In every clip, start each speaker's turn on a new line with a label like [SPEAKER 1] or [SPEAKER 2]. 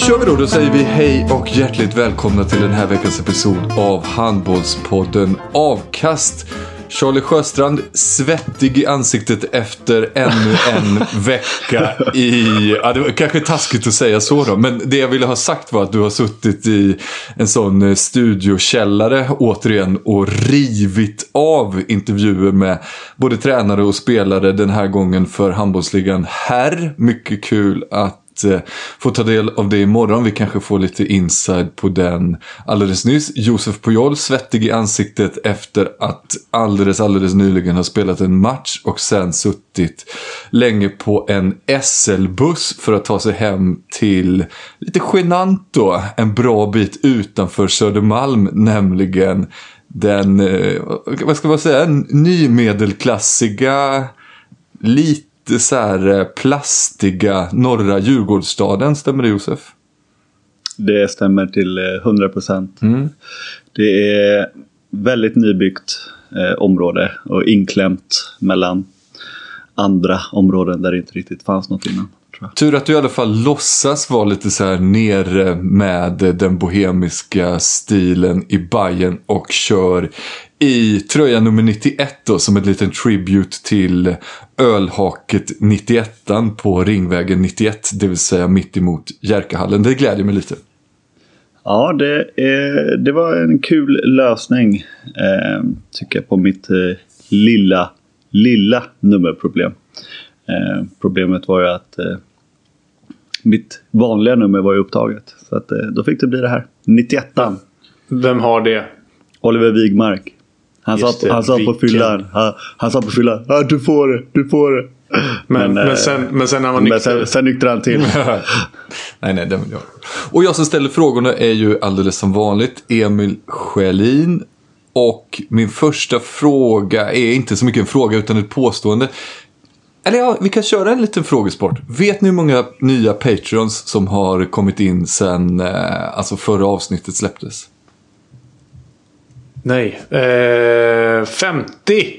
[SPEAKER 1] Kör vi då. Då säger vi hej och hjärtligt välkomna till den här veckans episod av Handbollspodden Avkast. Charlie Sjöstrand, svettig i ansiktet efter ännu en vecka i... Ja, det var kanske taskigt att säga så då, men det jag ville ha sagt var att du har suttit i en sån eh, studiokällare återigen och rivit av intervjuer med både tränare och spelare den här gången för handbollsligan här. Mycket kul att eh, få ta del av det imorgon. Vi kanske får lite inside på den alldeles nyss. Josef Pujol svettig i ansiktet efter att alldeles, alldeles nyligen ha spelat en match och sen suttit länge på en SL-buss för att ta sig hem till, lite genant då, en bra bit utanför Södermalm, nämligen den, eh, vad ska man säga, nymedelklassiga, lite lite så här eh, plastiga norra Djurgårdsstaden. Stämmer det Josef?
[SPEAKER 2] Det stämmer till eh, 100 procent. Det är väldigt nybyggt eh, område och inklämt mellan andra områden där det inte riktigt fanns något innan.
[SPEAKER 1] Tur att du i alla fall låtsas vara lite så här nere med den bohemiska stilen i Bayern och kör i tröja nummer 91 då som ett liten tribute till ölhaket 91 på Ringvägen 91, det vill säga mitt emot Jerkahallen. Det glädjer mig lite.
[SPEAKER 2] Ja, det, är, det var en kul lösning eh, tycker jag på mitt eh, lilla, lilla nummerproblem. Eh, problemet var ju att eh, mitt vanliga nummer var ju upptaget. Så att, eh, då fick det bli det här. 91
[SPEAKER 3] Vem har det?
[SPEAKER 2] Oliver Wigmark. Han sa,
[SPEAKER 3] det,
[SPEAKER 2] han sa på fyllan. Han, han sa på fyllan. Ah, du får det, du får det.
[SPEAKER 3] Men, men,
[SPEAKER 2] eh,
[SPEAKER 3] sen, men sen när man
[SPEAKER 2] Men
[SPEAKER 3] nykter.
[SPEAKER 2] sen, sen nyktrade han till.
[SPEAKER 1] nej, nej, den vill jag. Och jag som ställer frågorna är ju alldeles som vanligt Emil Sjölin. Och min första fråga är inte så mycket en fråga utan ett påstående. Eller ja, vi kan köra en liten frågesport. Vet ni hur många nya Patreons som har kommit in sen eh, alltså förra avsnittet släpptes?
[SPEAKER 3] Nej. Eh, 50!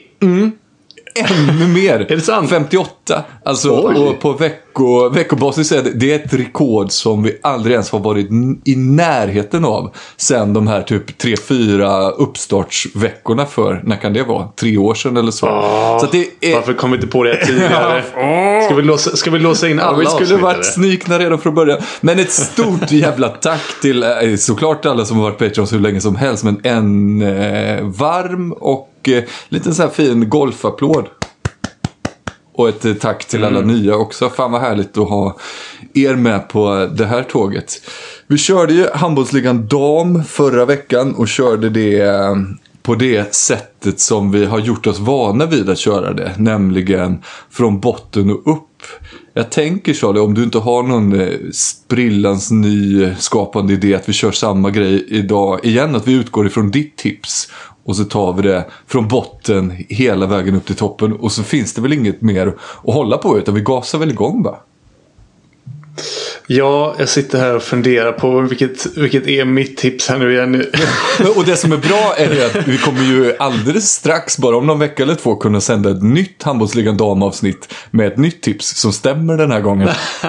[SPEAKER 1] Ännu mer!
[SPEAKER 3] Är det sant?
[SPEAKER 1] 58. Alltså,
[SPEAKER 2] Oj.
[SPEAKER 1] och på vecko, veckobasis är det, det är ett rekord som vi aldrig ens har varit i närheten av. Sen de här typ 3-4 uppstartsveckorna för, när kan det vara? Tre år sedan eller så. så att det är,
[SPEAKER 3] Varför kom vi inte på det tidigare? ska, vi låsa, ska vi låsa in
[SPEAKER 1] Ja,
[SPEAKER 3] alla
[SPEAKER 1] vi skulle
[SPEAKER 3] avsnitt,
[SPEAKER 1] varit snikna redan från början. Men ett stort jävla tack till eh, såklart alla som har varit Patreons hur länge som helst. Men en eh, varm och eh, lite så här fin golfapplåd. Och ett eh, tack till alla nya också. Fan vad härligt att ha er med på det här tåget. Vi körde ju handbollsligan dam förra veckan och körde det eh, på det sättet som vi har gjort oss vana vid att köra det. Nämligen från botten och upp. Jag tänker Charlie, om du inte har någon eh, sprillans ny skapande idé att vi kör samma grej idag igen. Att vi utgår ifrån ditt tips. Och så tar vi det från botten hela vägen upp till toppen. Och så finns det väl inget mer att hålla på utan vi gasar väl igång va?
[SPEAKER 3] Ja, jag sitter här och funderar på vilket, vilket är mitt tips här nu igen.
[SPEAKER 1] Och det som är bra är att vi kommer ju alldeles strax, bara om någon vecka eller två, kunna sända ett nytt Handbollsligan Dam-avsnitt med ett nytt tips som stämmer den här gången.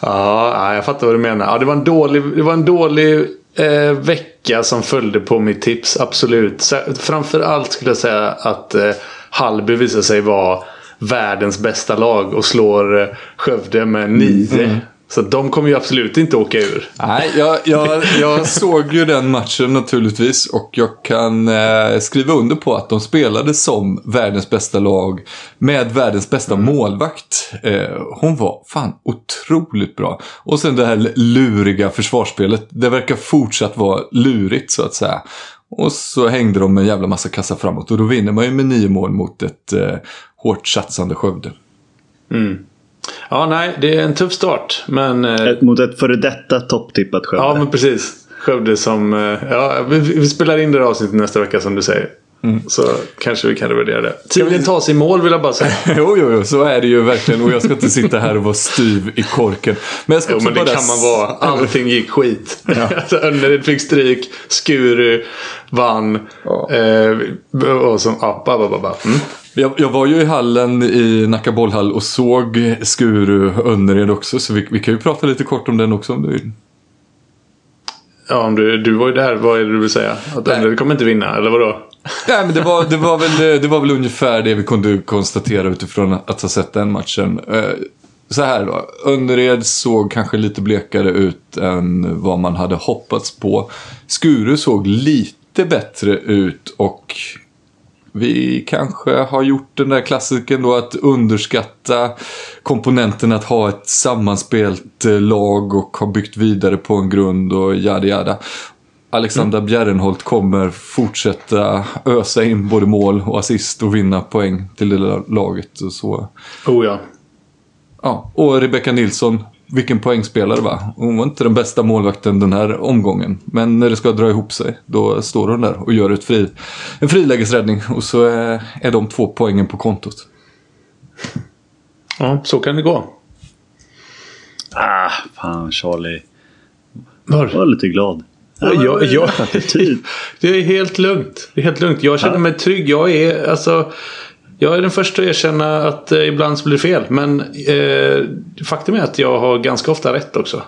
[SPEAKER 3] ja, jag fattar vad du menar. Ja, det var en dålig, det var en dålig eh, vecka som följde på mitt tips, absolut. Framförallt skulle jag säga att eh, Hallby visade sig vara världens bästa lag och slår eh, Skövde med nio. Mm. Så de kommer ju absolut inte åka ur.
[SPEAKER 1] Nej, jag, jag, jag såg ju den matchen naturligtvis och jag kan eh, skriva under på att de spelade som världens bästa lag med världens bästa mm. målvakt. Eh, hon var fan otroligt bra. Och sen det här luriga försvarsspelet. Det verkar fortsatt vara lurigt så att säga. Och så hängde de en jävla massa kassa framåt och då vinner man ju med nio mål mot ett eh, hårt satsande Skövde.
[SPEAKER 3] Mm. Ja, nej, det är en tuff start. Men,
[SPEAKER 2] eh, Mot ett före detta topptippat Skövde.
[SPEAKER 3] Ja, men precis. Skövde som... Eh, ja, vi, vi spelar in det här avsnittet nästa vecka som du säger. Mm. Så kanske vi kan revidera det. Tiden tas i mål vill jag bara säga.
[SPEAKER 1] jo, jo, jo, så är det ju verkligen. Och jag ska inte sitta här och vara styv i korken.
[SPEAKER 3] Men jag ska jo, men det bara... kan man vara. Allting gick skit. Ja. alltså, Önnered fick stryk. Skuru vann. Ja. Eh, och så, ja, ba, ba, ba, ba. Mm.
[SPEAKER 1] Jag, jag, var ju i hallen i Nacka bollhall och såg Skuru Önnered också. Så vi, vi, kan ju prata lite kort om den också om du vill.
[SPEAKER 3] Ja, om du, du var ju där. Vad är det du vill säga? Att Önnered kommer inte vinna, eller vadå?
[SPEAKER 1] Nej, men det var, det, var väl, det var väl ungefär det vi kunde konstatera utifrån att ha sett den matchen. Eh, så här då. Önnered såg kanske lite blekare ut än vad man hade hoppats på. Skuru såg lite bättre ut och vi kanske har gjort den där klassiken då att underskatta komponenten att ha ett sammanspelt eh, lag och ha byggt vidare på en grund och jada jada. Alexander mm. Bjärrenholt kommer fortsätta ösa in både mål och assist och vinna poäng till det laget. Och så.
[SPEAKER 3] Oh ja.
[SPEAKER 1] Ja, och Rebecka Nilsson vilken poängspelare va? Hon var inte den bästa målvakten den här omgången. Men när det ska dra ihop sig, då står hon där och gör ett fri, en frilägesräddning. Och så är, är de två poängen på kontot.
[SPEAKER 3] Ja, så kan det gå.
[SPEAKER 2] Ah, fan Charlie. Var? Var lite glad.
[SPEAKER 3] Ja, jag, jag, det är helt lugnt. Det är helt lugnt. Jag känner mig trygg. Jag är alltså jag är den första att erkänna att eh, ibland så blir det fel. Men eh, faktum är att jag har ganska ofta rätt också.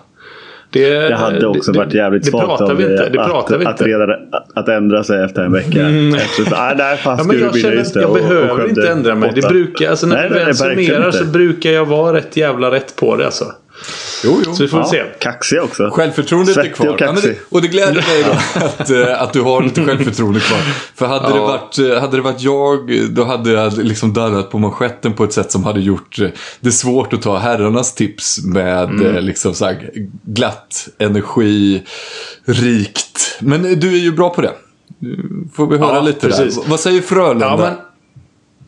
[SPEAKER 2] Det, det hade också det, varit jävligt
[SPEAKER 3] det, svagt av
[SPEAKER 2] det att,
[SPEAKER 3] vi
[SPEAKER 2] att, reda, att, ändra sig efter en vecka. Mm. Efter, nej, fan, ja, men
[SPEAKER 3] jag känner att jag behöver inte ändra mig. Det brukar, alltså, när nej, vi väl summerar så brukar jag vara rätt jävla rätt på det. Alltså.
[SPEAKER 1] Jo, jo.
[SPEAKER 3] Så vi får
[SPEAKER 2] ja,
[SPEAKER 3] se.
[SPEAKER 2] Kaxig också.
[SPEAKER 1] Självförtroendet
[SPEAKER 2] Svettig
[SPEAKER 1] är kvar.
[SPEAKER 2] Och, ja,
[SPEAKER 1] det, och det gläder mig då att, eh, att du har lite självförtroende kvar. För hade, ja. det varit, eh, hade det varit jag, då hade jag liksom darrat på manschetten på ett sätt som hade gjort eh, det svårt att ta herrarnas tips med mm. liksom så här, glatt, energi, rikt. Men du är ju bra på det. Får vi höra ja, lite precis. där. Vad säger Frölunda? Ja, men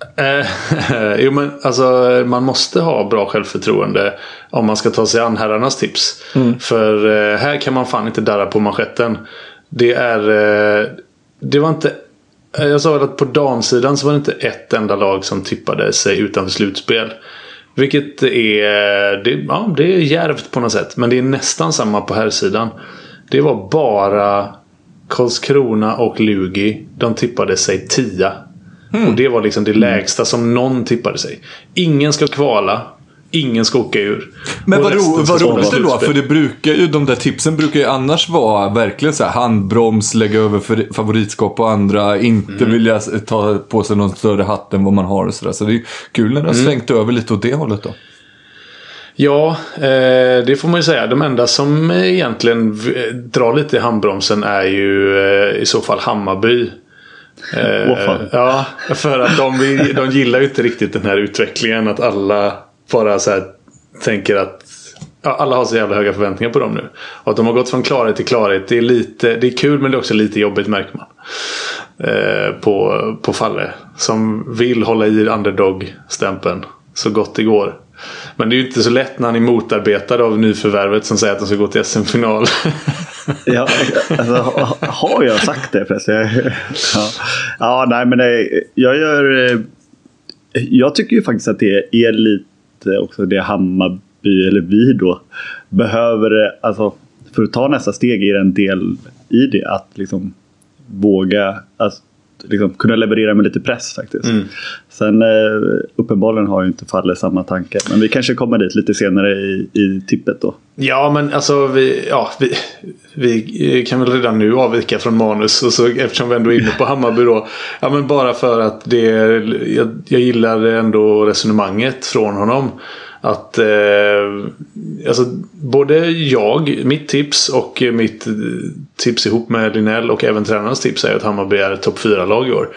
[SPEAKER 3] jo men alltså man måste ha bra självförtroende om man ska ta sig an herrarnas tips. Mm. För eh, här kan man fan inte darra på manschetten. Det är... Eh, det var inte... Eh, jag sa att på damsidan så var det inte ett enda lag som tippade sig utanför slutspel. Vilket är... Det, ja, det är järvt på något sätt. Men det är nästan samma på herrsidan. Det var bara Karlskrona och Lugi. De tippade sig tia Mm. Och det var liksom det lägsta som någon tippade sig. Ingen ska kvala. Ingen ska åka ur.
[SPEAKER 1] Men vad, ro, vad roligt det då, för det brukar ju, de där tipsen brukar ju annars vara verkligen så här handbroms, lägga över favoritskap och andra, inte mm. vilja ta på sig någon större hatt än vad man har och sådär. Så det är kul när det har mm. svängt över lite åt det hållet då.
[SPEAKER 3] Ja, eh, det får man ju säga. De enda som egentligen drar lite i handbromsen är ju eh, i så fall Hammarby.
[SPEAKER 2] Eh,
[SPEAKER 3] ja, för att de, de gillar ju inte riktigt den här utvecklingen. Att alla bara så här tänker att ja, alla har så jävla höga förväntningar på dem nu. Och att de har gått från klarhet till klarhet. Det är, lite, det är kul men det är också lite jobbigt märker man. Eh, på, på Falle. Som vill hålla i underdog-stämpeln så gott det går. Men det är ju inte så lätt när han är motarbetad av nyförvärvet som säger att han ska gå till SM-final.
[SPEAKER 2] ja, alltså, har jag sagt det förresten? ja. ja, nej men nej, jag gör... Eh, jag tycker ju faktiskt att det är lite också det Hammarby, eller vi då, behöver eh, alltså för att ta nästa steg är det en del i det att liksom våga, alltså, liksom, kunna leverera med lite press faktiskt.
[SPEAKER 3] Mm.
[SPEAKER 2] Sen eh, uppenbarligen har ju inte Falle samma tankar. Men vi kanske kommer dit lite senare i, i tippet då.
[SPEAKER 3] Ja, men alltså vi, ja, vi, vi kan väl redan nu avvika från manus. Och så, eftersom vi ändå är inne på Hammarby då. Ja, men bara för att det, jag, jag gillar ändå resonemanget från honom. Att eh, alltså, både jag, mitt tips och mitt tips ihop med Linnell och även tränarens tips är att Hammarby är ett topp 4-lag i år.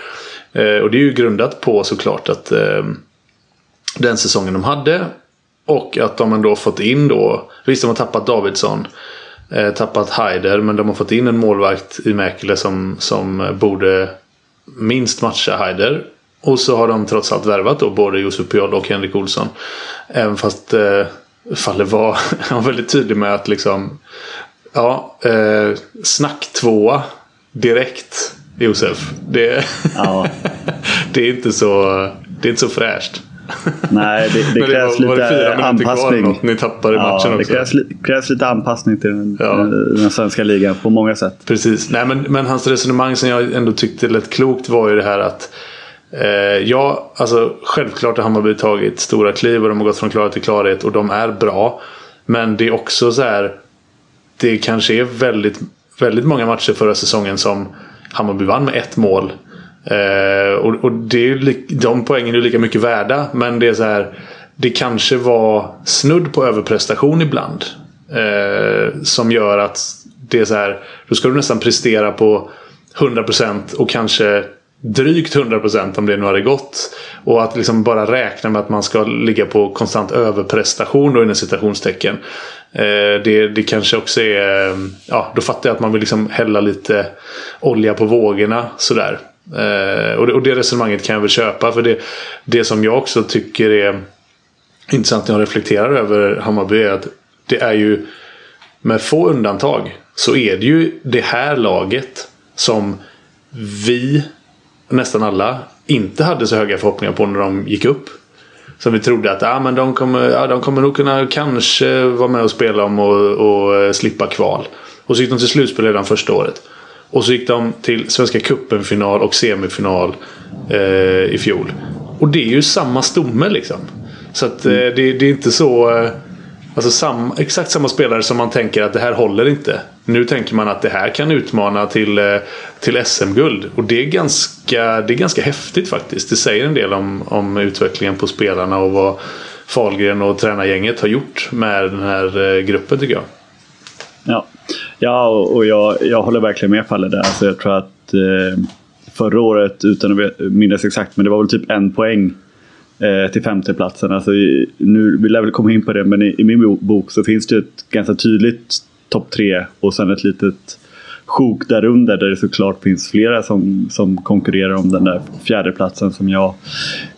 [SPEAKER 3] Eh, och det är ju grundat på såklart att eh, den säsongen de hade och att de ändå fått in då, visst de har tappat Davidsson, eh, tappat Haider, men de har fått in en målvakt i Mäkele som, som borde minst matcha Haider. Och så har de trots allt värvat då både Josef Piol och Henrik Olsson. Även fast eh, Falle var, var väldigt tydlig med att liksom Ja, eh, snack tvåa direkt Josef. Det,
[SPEAKER 2] Ja.
[SPEAKER 3] det, är inte så, det är inte så fräscht.
[SPEAKER 2] Nej, det, det krävs
[SPEAKER 3] var, var det
[SPEAKER 2] lite
[SPEAKER 3] kvar eller
[SPEAKER 2] anpassning.
[SPEAKER 3] något? Ni tappade matchen
[SPEAKER 2] Ja, det
[SPEAKER 3] också.
[SPEAKER 2] krävs, li- krävs lite anpassning till den,
[SPEAKER 3] Ja.
[SPEAKER 2] den svenska ligan på många sätt.
[SPEAKER 3] Precis. Nej, men, men hans resonemang som jag ändå tyckte lät klokt var ju det här att Eh, ja, alltså självklart har Hammarby tagit stora kliv och de har gått från klarhet till klarhet och de är bra. Men det är också så här. Det kanske är väldigt, väldigt många matcher förra säsongen som Hammarby vann med ett mål. Eh, och och det är li- de poängen är lika mycket värda. Men det är så här. Det kanske var snudd på överprestation ibland. Eh, som gör att det är så här. Då ska du nästan prestera på 100% och kanske drygt 100% om det nu hade gått. Och att liksom bara räkna med att man ska ligga på konstant överprestation då inom citationstecken. Eh, det, det kanske också är... Ja, då fattar jag att man vill liksom hälla lite olja på vågorna sådär. Eh, och, det, och det resonemanget kan jag väl köpa. För det, det som jag också tycker är intressant när jag reflekterar över Hammarby är att det är ju med få undantag så är det ju det här laget som vi, nästan alla, inte hade så höga förhoppningar på när de gick upp. Som vi trodde att ah, men de, kommer, ja, de kommer nog kunna kanske vara med och spela om och, och eh, slippa kval. Och så gick de till slutspel redan första året. Och så gick de till Svenska cupen-final och semifinal eh, i fjol. Och det är ju samma stomme liksom. Så att eh, det, det är inte så... Eh, alltså sam, exakt samma spelare som man tänker att det här håller inte. Nu tänker man att det här kan utmana till, eh, till SM-guld. Och det är, ganska, det är ganska häftigt faktiskt. Det säger en del om, om utvecklingen på spelarna och vad Fahlgren och tränargänget har gjort med den här eh, gruppen tycker jag.
[SPEAKER 2] Ja, ja och jag, jag håller verkligen med Falle där. Alltså jag tror att eh, förra året, utan att minnas exakt, men det var väl typ en poäng till femteplatsen. Alltså, nu, vi lär väl komma in på det, men i, i min bo- bok så finns det ett ganska tydligt topp tre och sen ett litet sjok där under där det såklart finns flera som, som konkurrerar om den där fjärdeplatsen som jag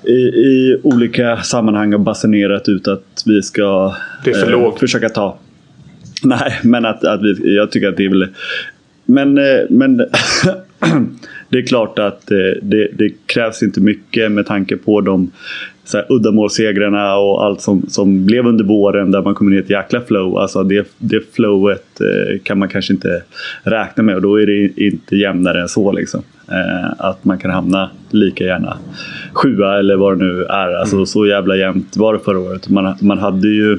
[SPEAKER 2] i, i olika sammanhang har basunerat ut att vi ska
[SPEAKER 3] Det är för lågt.
[SPEAKER 2] försöka ta. Nej, men att, att vi, jag tycker att det är väl... Men, eh, men det är klart att eh, det, det krävs inte mycket med tanke på de så här, uddamålssegrarna och allt som, som blev under våren där man kom in i ett jäkla flow. Alltså det, det flowet eh, kan man kanske inte räkna med och då är det inte jämnare än så. Liksom. Eh, att man kan hamna lika gärna sjua eller vad det nu är. Alltså, Så jävla jämnt var det förra året. Man, man hade ju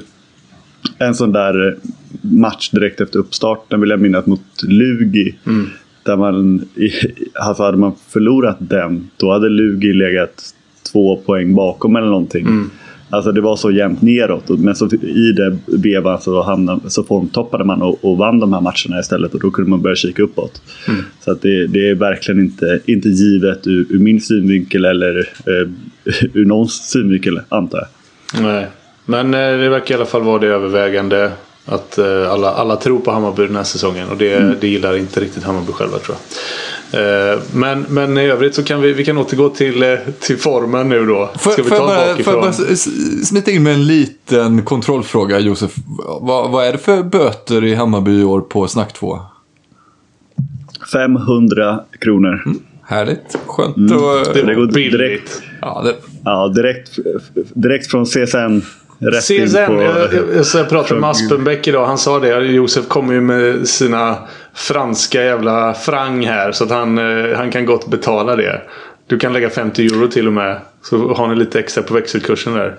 [SPEAKER 2] en sån där match direkt efter uppstarten vill jag minnas mot Lugi. Där man, alltså hade man förlorat den, då hade Lugi legat två poäng bakom eller någonting. Alltså det var så jämnt neråt. Men så i det vevan så, hamnade, så formtoppade man och, och vann de här matcherna istället. Och då kunde man börja kika uppåt. Så att det, det är verkligen inte, inte givet ur, ur min synvinkel eller eh, ur någons synvinkel antar jag.
[SPEAKER 3] Nej. Men eh, det verkar i alla fall vara det övervägande. Att eh, alla, alla tror på Hammarby den här säsongen. Och det, det gillar inte riktigt Hammarby själva tror jag. Eh, Men, men i övrigt så kan vi, vi kan återgå till, eh, till formen nu då.
[SPEAKER 1] Får,
[SPEAKER 3] Ska vi
[SPEAKER 1] får, jag
[SPEAKER 3] ta
[SPEAKER 1] bara, får
[SPEAKER 3] bakifrån?
[SPEAKER 1] jag bara s- smita in med en liten kontrollfråga, Josef? Vad, vad är det för böter i Hammarby i år på snack 2?
[SPEAKER 2] 500 kronor.
[SPEAKER 1] Härligt, skönt
[SPEAKER 2] Mm.
[SPEAKER 1] och...
[SPEAKER 3] Det
[SPEAKER 2] Det
[SPEAKER 3] var
[SPEAKER 2] går
[SPEAKER 3] billigt.
[SPEAKER 2] direkt.
[SPEAKER 1] Ja, det,
[SPEAKER 2] Ja, direkt, direkt från CSN rätt in
[SPEAKER 3] CSN.
[SPEAKER 2] på...
[SPEAKER 3] Jag, jag, jag pratade med Aspenbäck idag. Han sa det. Josef kommer ju med sina franska jävla frang här. Så att han, eh, han kan gott betala det. Du kan lägga 50 euro till och med. Så har ni lite extra på växelkursen där.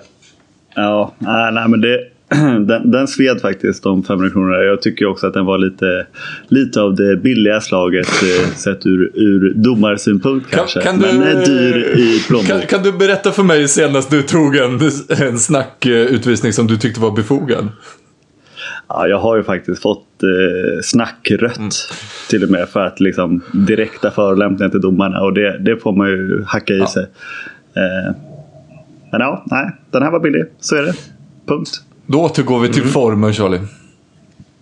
[SPEAKER 2] Ja, nej, nej men det, den, den sved faktiskt de 500 kronorna. Jag tycker också att den var lite, lite av det billiga slaget eh, sett ur, ur domarsynpunkt kanske. men är dyr i plånbok.
[SPEAKER 1] kan, kan du berätta för mig senast du tog en, en snackutvisning som du tyckte var befogad?
[SPEAKER 2] Ja, jag har ju faktiskt fått eh, snackrött
[SPEAKER 1] Mm.
[SPEAKER 2] till och med för att liksom direkta förolämpningar till domarna och det, det får man ju hacka i sig. Eh, men ja, nej, den här var billig. Så är det. Punkt.
[SPEAKER 1] Då återgår vi till
[SPEAKER 2] Mm.
[SPEAKER 1] formen Charlie.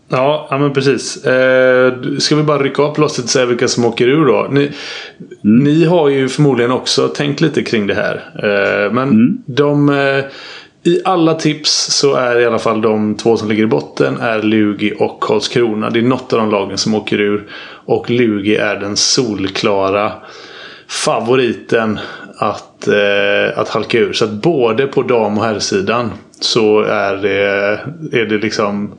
[SPEAKER 3] Ja, ja men precis. Eh, ska vi bara rycka av plåstret och säga vilka som åker ur då? Ni, ni har ju förmodligen också tänkt lite kring det här. Eh, men de... I alla tips så är i alla fall de två som ligger i botten är Lugi och Karlskrona. Det är något av de lagen som åker ur. Och Lugi är den solklara favoriten att, eh, att halka ur. Så att både på dam och herrsidan så är det, är det liksom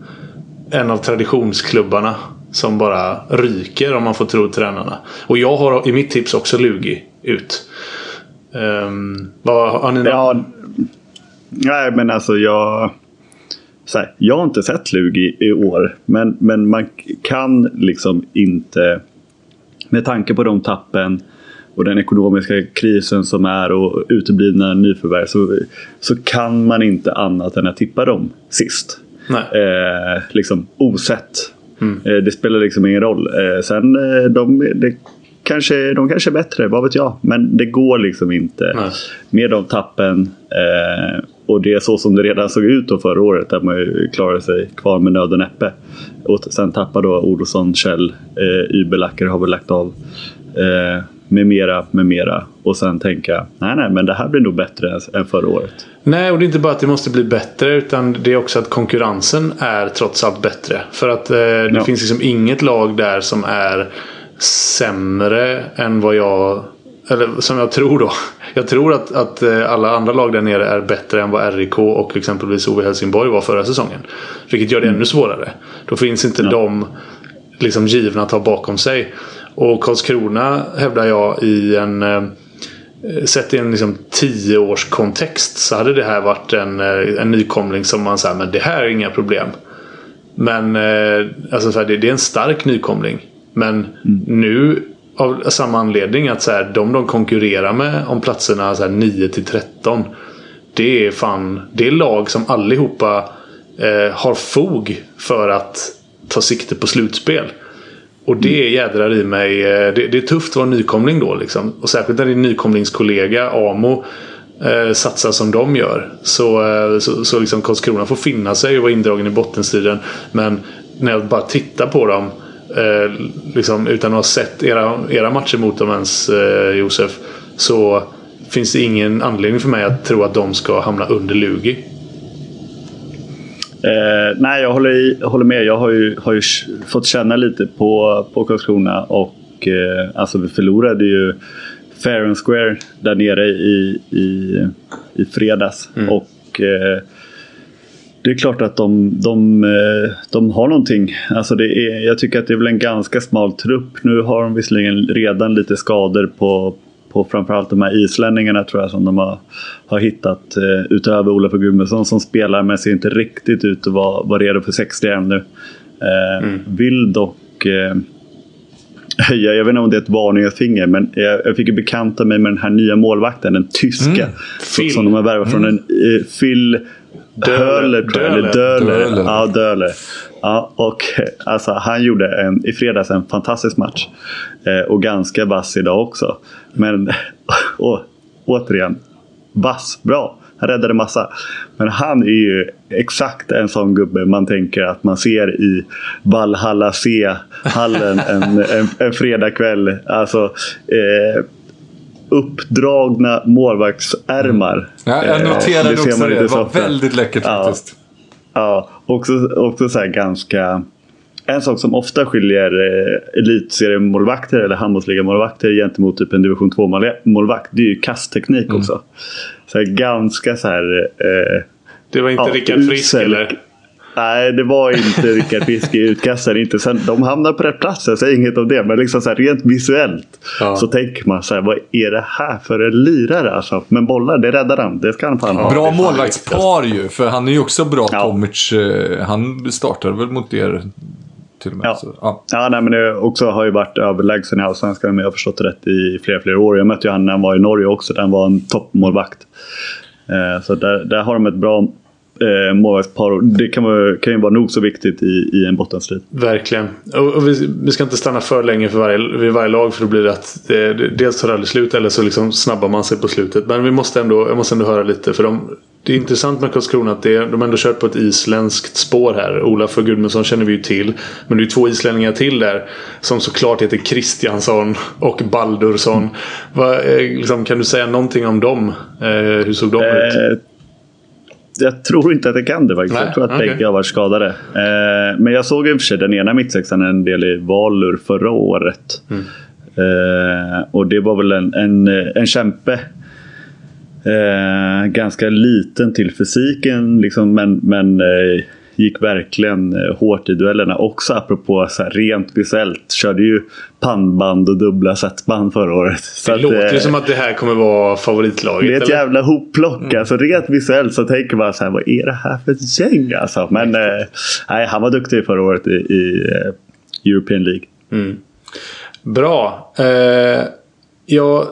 [SPEAKER 3] en av traditionsklubbarna som bara ryker om man får tro tränarna. Och jag har i mitt tips också Lugi ut. Um, vad, har ni någon-
[SPEAKER 2] Ja, nej, men alltså jag... Här, jag har inte sett Lugi i år. Men, men man kan liksom inte... Med tanke på de tappen och den ekonomiska krisen som är och uteblivna nyförvärv så, så kan man inte annat än att tippa dem sist. Eh, liksom osett. Eh, det spelar liksom ingen roll. Eh, sen eh, de, det kanske, de kanske är bättre, vad vet jag. Men det går liksom inte
[SPEAKER 3] Nej.
[SPEAKER 2] med de tappen. Eh, och det är så som det redan såg ut då förra året. Där man klarade sig kvar med nöd och näppe. Och sen tappar då Olsson, Kjell, eh, Ybelacker har väl lagt av. Eh, med mera, med mera. Och sen tänka, nej nej men det här blir nog bättre än, än förra året.
[SPEAKER 3] Nej, och det är inte bara att det måste bli bättre. Utan det är också att konkurrensen är trots allt bättre. För att eh, det
[SPEAKER 2] Ja.
[SPEAKER 3] finns liksom inget lag där som är sämre än vad jag... Eller som jag tror då. Jag tror att, att eh, alla andra lag där nere är bättre än vad RIK och exempelvis OV Helsingborg var förra säsongen. Vilket gör det ännu svårare. Då finns inte de liksom givna att ha bakom sig. Och Karlskrona hävdar jag i en... Eh, Sett i en liksom tio års kontext så hade det här varit en, eh, en nykomling som man säger men det här är inga problem. Men alltså det, är en stark nykomling. Men nu av samma anledning att så här, de de konkurrerar med om platserna så här, 9 till 13. Det är fan, det är lag som allihopa eh, har fog för att ta sikte på slutspel. Och det jädrar i mig. eh, Det, det är tufft att vara nykomling då. Liksom. Och särskilt när din nykomlingskollega Amo eh, satsar som de gör. Så, eh, så, så liksom Karlskrona får finna sig och vara indragen i bottenstriden. Men när jag bara tittar på dem. Eh, liksom, utan att ha sett era, era matcher mot dem ens eh, Josef. Så finns det ingen anledning för mig att tro att de ska hamna under Lugi.
[SPEAKER 2] Eh, nej, jag håller, i, håller med. Jag har ju, har ju fått känna lite på, på Karlskrona. Och, eh, alltså, vi förlorade ju fair and square där nere i, i, i fredags. Och eh, det är klart att de, de, eh, de har någonting. Alltså det är, jag tycker att det är väl en ganska smal trupp. Nu har de visserligen redan lite skador på, på framförallt de här islänningarna tror jag som de har, har hittat. Eh, utöver Olof Gudmundsson som spelar men ser inte riktigt ut att vara, vara redo för 60 ännu. Eh, Vill dock eh, höja, jag vet inte om det är ett varningens finger, men jag, jag fick ju bekanta mig med den här nya målvakten, den tyska. som,
[SPEAKER 3] Phil.
[SPEAKER 2] som de har värvat från en eh, Phil Döler, tror jag,
[SPEAKER 3] Döler.
[SPEAKER 2] Döler.
[SPEAKER 1] Döler.
[SPEAKER 2] Ja, Döler. Ja, och eh, alltså, han gjorde en, i fredags en fantastisk match. Eh, och ganska vass idag också. Men och, återigen, vass, bra. Han räddade massa. Men han är ju exakt en sån gubbe man tänker att man ser i Valhalla C-hallen en, en, en fredagkväll. Alltså, eh, uppdragna målvaktsärmar.
[SPEAKER 1] Ja, jag
[SPEAKER 2] Eh,
[SPEAKER 1] noterade
[SPEAKER 2] ser
[SPEAKER 1] också det. Det var väldigt läckert
[SPEAKER 2] Ja.
[SPEAKER 1] faktiskt.
[SPEAKER 2] Ja, också, också så här ganska... En sak som ofta skiljer eh, elitseriemålvakter eller handbollsligamålvakter gentemot typ en division 2-målvakt det är ju kastteknik också. Så här, ganska så här... Eh,
[SPEAKER 3] Det var inte
[SPEAKER 2] Ja,
[SPEAKER 3] Rickard Frisk eller?
[SPEAKER 2] Nej, det var inte Rickard Frisk i utkastet. Inte sen, de hamnar på rätt plats, jag säger inget om det. Men liksom så här, rent visuellt
[SPEAKER 3] Ja.
[SPEAKER 2] så tänker man så här, vad är det här för en lirare? Alltså, men bollar, det räddar han. Det ska han fan ha.
[SPEAKER 1] Bra målvaktspar ju, för han är ju också bra
[SPEAKER 2] Ja.
[SPEAKER 1] Tomic. eh, Han startade väl mot er till och med.
[SPEAKER 2] Ja.
[SPEAKER 1] Så, ja.
[SPEAKER 2] Ja, nej, men det också har ju varit överlägsen i Allsvenskan om jag har förstått det rätt i flera, flera år. Jag mötte ju han när han var i Norge också. Han var en toppmålvakt. Eh, så där, där har de ett bra eh, målvaktspar. Det kan, vara, kan ju vara nog så viktigt i, i en bottenstrid.
[SPEAKER 3] Verkligen. Och, och vi, vi ska inte stanna för länge för varje, vid varje lag för då blir det att det, det, dels tar det aldrig slut eller så liksom snabbar man sig på slutet. Men vi måste ändå, jag måste ändå höra lite för de, det är intressant med Karlskrona att det, de ändå kört på ett isländskt spår här. Olaf och Gudmundsson känner vi ju till. Men det är två islänningar till där som såklart heter Kristiansson och Baldursson. Vad, eh, liksom, kan du säga någonting om dem? Eh, hur såg de ut?
[SPEAKER 2] Jag tror inte att jag kan det faktiskt.
[SPEAKER 3] Nej,
[SPEAKER 2] jag tror att
[SPEAKER 3] okej.
[SPEAKER 2] bägge har varit skadade. Eh, men jag såg i och för sig den ena mittsexan en del i Valur förra året.
[SPEAKER 3] Mm.
[SPEAKER 2] Eh, och det var väl en, en, en kämpe. Eh, ganska liten till fysiken liksom, men, men eh, gick verkligen eh, hårt i duellerna. Också apropå så här, rent visuellt. Körde ju pannband och dubbla setband förra året. Så
[SPEAKER 3] Det
[SPEAKER 2] att,
[SPEAKER 3] låter ju
[SPEAKER 2] eh,
[SPEAKER 3] som att det här kommer vara favoritlaget.
[SPEAKER 2] det är ett
[SPEAKER 3] eller?
[SPEAKER 2] jävla hopplock. Alltså, rent visuellt så tänker man så här, vad är det här för ett gäng? Alltså. Men eh, nej, han var duktig förra året i, i eh, European League.
[SPEAKER 3] Bra. Eh, jag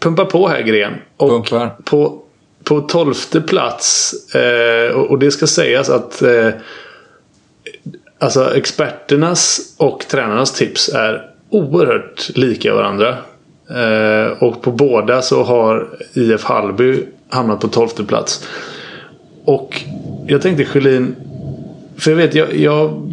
[SPEAKER 3] pumpar på här Gren. Och
[SPEAKER 1] Pumpar.
[SPEAKER 3] På, på tolfte plats. Eh, och, och det ska sägas att eh, alltså experternas och tränarnas tips är oerhört lika varandra. Eh, och på båda så har IF Hallby hamnat på tolfte plats. Och jag tänkte Sjölin. För jag vet, jag, jag,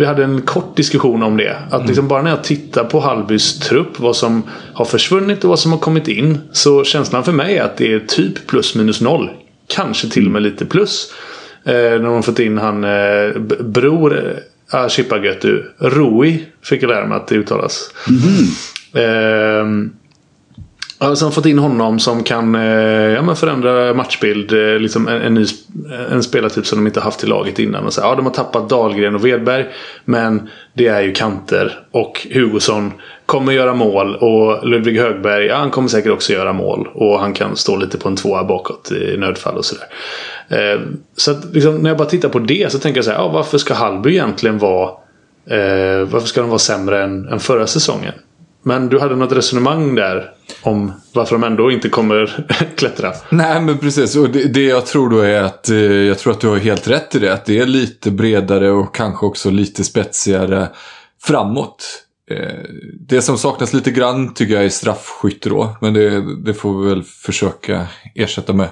[SPEAKER 3] vi hade en kort diskussion om det. Att liksom bara när jag tittar på Hallbys trupp, vad som har försvunnit och vad som har kommit in. Så känslan för mig är att det är typ plus minus noll. Kanske till och med lite plus. Eh, när de fått in han eh, Bror eh, Ashipagötu. Rui fick jag lära mig att det uttalas. Ja, så har fått in honom som kan eh, ja, men förändra matchbild. Eh, liksom en, en, ny, en spelartyp som de inte haft i laget innan. Och så, ja, de har tappat Dahlgren och Wedberg. Men det är ju kanter. Och Hugosson kommer göra mål. Och Ludvig Högberg, ja, han kommer säkert också göra mål. Och han kan stå lite på en tvåa bakåt i nödfall och sådär. Eh, så att, liksom, när jag bara tittar på det så tänker jag så här, ja, varför ska Hallby egentligen vara Eh, varför ska de vara sämre än, än förra säsongen? Men du hade något resonemang där om varför de ändå inte kommer klättra.
[SPEAKER 1] Nej men precis, och det, det jag tror då är att eh, jag tror att du har helt rätt i det. Att det är lite bredare och kanske också lite spetsigare framåt. Eh, det som saknas lite grann tycker jag är straffskytte då. Men det, det får vi väl försöka ersätta med,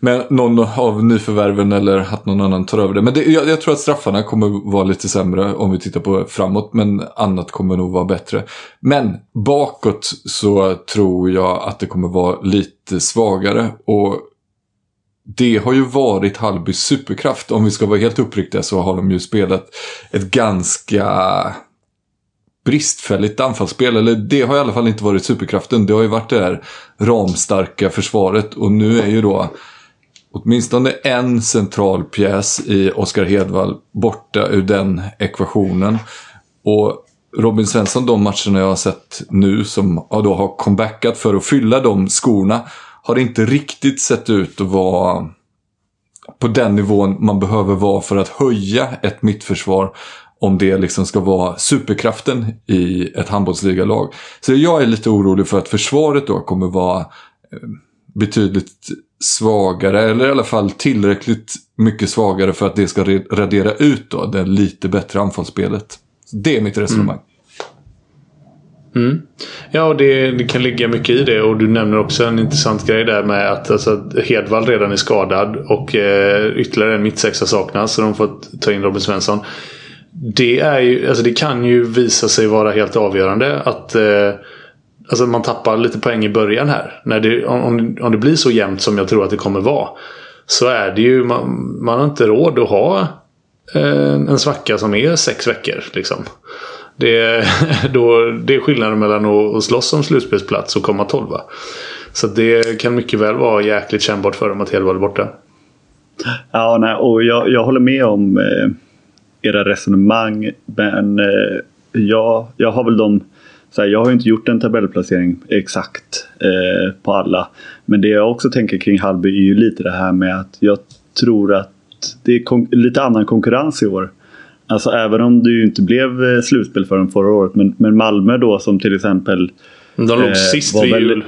[SPEAKER 1] med någon av nyförvärven eller att någon annan tar över det. Men det, jag, jag tror att straffarna kommer vara lite sämre om vi tittar på framåt. Men annat kommer nog vara bättre. Men bakåt så tror jag att det kommer vara lite svagare. Och det har ju varit Hallbys superkraft. Om vi ska vara helt uppriktiga så har de ju spelat ett ganska bristfälligt anfallsspel. Eller det har i alla fall inte varit superkraften. Det har ju varit det här ramstarka försvaret. Och nu är ju då åtminstone en central pjäs i Oskar Hedvall borta ur den ekvationen. Och Robin Svensson, de matcherna jag har sett nu som ja, då har comebackat för att fylla de skorna har inte riktigt sett ut att vara på den nivån man behöver vara för att höja ett mittförsvar om det liksom ska vara superkraften i ett handbollsligalag. Så jag är lite orolig för att försvaret då kommer vara eh, betydligt svagare, eller i alla fall tillräckligt mycket svagare för att det ska radera ut då det lite bättre anfallsspelet. Det är mitt resonemang. Mm. Mm.
[SPEAKER 3] Ja, och det, det kan ligga mycket i det. Och du nämner också en intressant grej där med att alltså, Hedvall redan är skadad och eh, ytterligare en mittsexa saknas. Så de har fått ta in Robin Svensson. Det, är ju, alltså, det kan ju visa sig vara helt avgörande att eh, alltså, man tappar lite poäng i början här. När det, om, om det blir så jämnt som jag tror att det kommer vara. Så är det ju, man, man har inte råd att ha eh, en svacka som är sex veckor. Liksom. Det är, då, det är skillnaden mellan att, att slåss om slutspelsplats och komma tolva. Så det kan mycket väl vara jäkligt kännbart för dem att Hedvall är borta.
[SPEAKER 2] Ja, nej, och jag, jag håller med om eh, era resonemang. Men eh, jag, jag har väl de... Så här, jag har inte gjort en tabellplacering exakt eh, på alla. Men det jag också tänker kring Hallby är ju lite det här med att jag tror att det är lite annan konkurrens i år. Alltså även om det ju inte blev eh, slutspel förrän förra året. Men, men Malmö då som till exempel...
[SPEAKER 3] De låg eh, sist vid jul.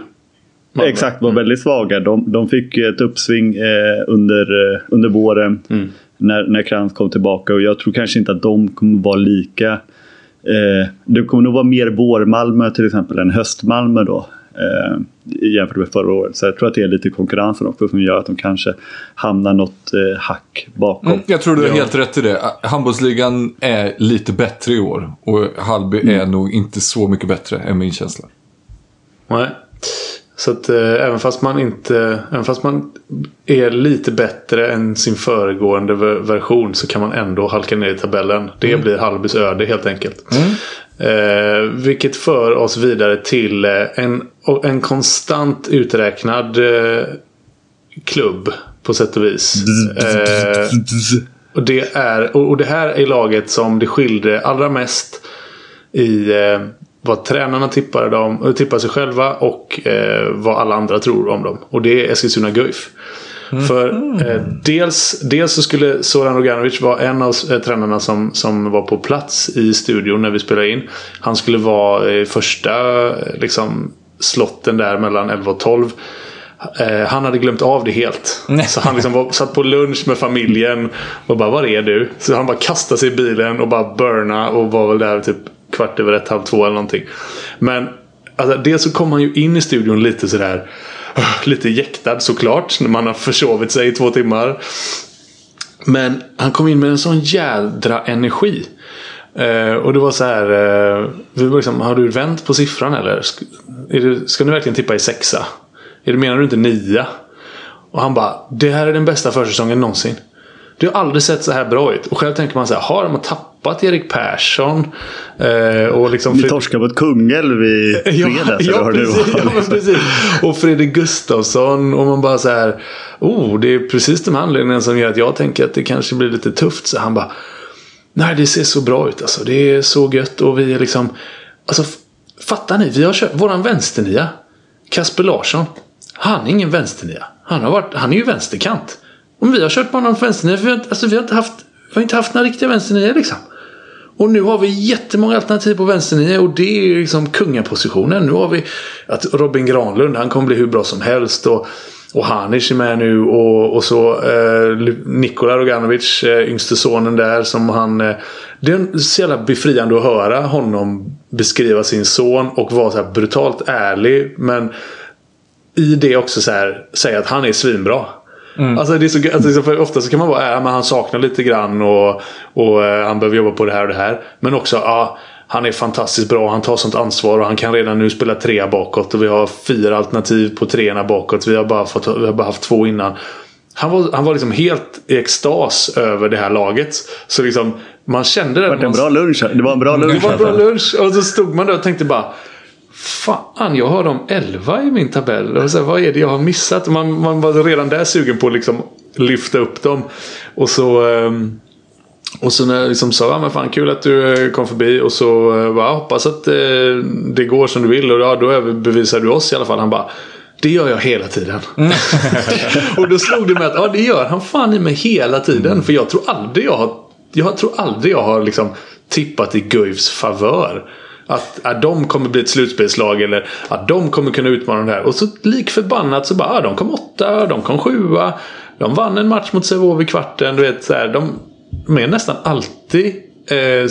[SPEAKER 2] Malmö. Exakt, var mm. väldigt svaga. De, de fick ett uppsving eh, under, eh, under våren mm. När, när Krantz kom tillbaka. Och jag tror kanske inte att de kommer vara lika... Eh, det kommer nog vara mer vår-Malmö till exempel än höst-Malmö då. Eh, jämfört med förra året. Så jag tror att det är lite konkurrensen också som gör att de kanske hamnar något eh, hack bakom. Mm,
[SPEAKER 1] jag tror du har ja. helt rätt i det. Handbollsligan är lite bättre i år. Och Hallby mm. är nog inte så mycket bättre, än min känsla.
[SPEAKER 3] Nej. Så att eh, även fast man inte Även fast man är lite bättre än sin föregående version så kan man ändå halka ner i tabellen. Det mm. blir Hallbys öde helt enkelt. Mm. Eh, vilket för oss vidare till eh, en, en konstant uträknad eh, klubb på sätt och vis. Eh, och, det är, och det här är laget som det skilde allra mest i eh, vad tränarna tippade, dem, tippade sig själva och eh, vad alla andra tror om dem. Och det är Eskilstuna Guif. Mm. För eh, dels, dels så skulle Soran Roganovic vara en av eh, tränarna som, som var på plats i studion när vi spelade in. Han skulle vara eh, första eh, liksom, slotten där mellan 11 och 12. Eh, han hade glömt av det helt. Nej. Så han liksom var, satt på lunch med familjen och bara Var är du? Så han bara kastade sig i bilen och bara burna och var väl där typ kvart över ett, halv två eller någonting. Men alltså, dels så kom han ju in i studion lite sådär eh, Lite jäktad såklart när man har försovit sig i två timmar. Men han kom in med en sån jädra energi. Eh, och det var så här. Eh, liksom, har du vänt på siffran eller? Ska, du, ska du verkligen tippa i sexa? Är du, menar du inte nia? Och han bara. Det här är den bästa försäsongen någonsin. Det har aldrig sett så här bra ut. Och själv tänker man så här. Har de tappat Erik Persson?
[SPEAKER 2] Eh, och liksom Vi torskade mot Kungälv i fredags. ja, ja,
[SPEAKER 3] precis, ja, precis. Och Fredrik Gustafsson. Och man bara så här. Oh, det är precis de anledningarna som gör att jag tänker att det kanske blir lite tufft. Så han bara. Nej, det ser så bra ut alltså. Det är så gött. Och vi är liksom. Alltså, fattar ni? Vi har kört våran vänsternia. Kasper Larsson. Han är ingen vänsternia. Han, har varit, han är ju vänsterkant. Om vi har kört på honom på vänsternio. Vi har, alltså, vi har inte haft, vi har inte haft några riktiga vänsternior liksom. Och nu har vi jättemånga alternativ på vänsternio. och det är liksom kungapositionen. Nu har vi att Robin Granlund, han kommer bli hur bra som helst. Och, och Hanic är med nu och, och så eh, Nikola Roganovic, eh, yngste sonen där som han... Eh, det är så jävla befriande att höra honom beskriva sin son och vara så här brutalt ärlig. Men i det också så här, säga att han är svinbra. Mm. Alltså det är så, alltså, för ofta så kan man vara, ja, men han saknar lite grann och, och uh, han behöver jobba på det här och det här. Men också, ja, han är fantastiskt bra. Han tar sånt ansvar och han kan redan nu spela trea bakåt. Och vi har fyra alternativ på treorna bakåt. Vi har bara, fått, vi har bara haft två innan. Han var, han var liksom helt i extas över det här laget. Så liksom, man kände det.
[SPEAKER 2] Det var en bra lunch. Det var en bra lunch.
[SPEAKER 3] Det var en bra lunch. Och så stod man där och tänkte bara Fan, jag har dem 11 i min tabell. Och så, vad är det jag har missat? Man, man var redan där sugen på att liksom lyfta upp dem. Och så... Um, och så när jag liksom sa, ja men fan kul att du eh, kom förbi och så bara, hoppas att uh, det går som du vill och ja, då bevisar du oss i alla fall. Han bara, det gör jag hela tiden. Mm. och då slog det mig att ja, det gör han fan i mig hela tiden. Mm. För jag tror aldrig jag har, jag tror aldrig jag har liksom tippat i Guifs favör. Att, att de kommer bli ett slutspelslag eller att de kommer kunna utmana det här. Och så lik förbannat så bara, ah, de kom åtta, de kom sjua. De vann en match mot Sävehof i kvarten. Du vet, så här, de, de är nästan alltid eh,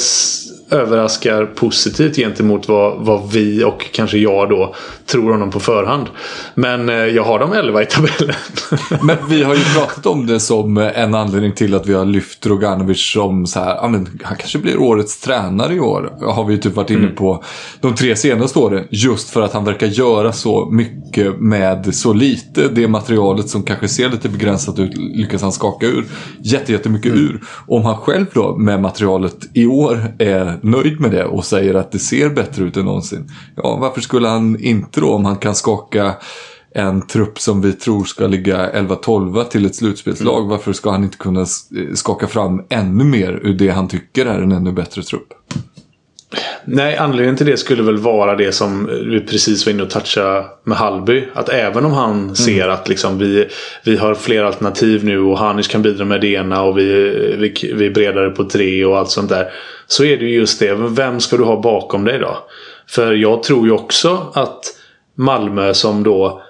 [SPEAKER 3] överraskar positivt gentemot vad, vad vi och kanske jag då tror honom på förhand. Men eh, jag har dem 11 i tabellen.
[SPEAKER 1] men vi har ju pratat om det som en anledning till att vi har lyft Roganovic som så här, han kanske blir årets tränare i år. Har vi ju typ varit inne mm. på de tre senaste åren. Just för att han verkar göra så mycket med så lite. Det materialet som kanske ser lite begränsat ut lyckas han skaka ur jättemycket mm. ur. Om han själv då med materialet i år är nöjd med det och säger att det ser bättre ut än någonsin. Ja, varför skulle han inte då om han kan skaka en trupp som vi tror ska ligga 11-12 till ett slutspelslag.
[SPEAKER 3] Mm.
[SPEAKER 1] Varför ska han inte kunna skaka fram ännu mer ur det han tycker är en ännu bättre trupp?
[SPEAKER 3] Nej, anledningen till det skulle väl vara det som vi precis var inne och touchade med Hallby. Att även om han ser att liksom vi, vi har fler alternativ nu och Hanish kan bidra med det ena och vi, vi, vi är bredare på tre och allt sånt där. Så är det ju just det. Vem ska du ha bakom dig då? För jag tror ju också att Malmö som då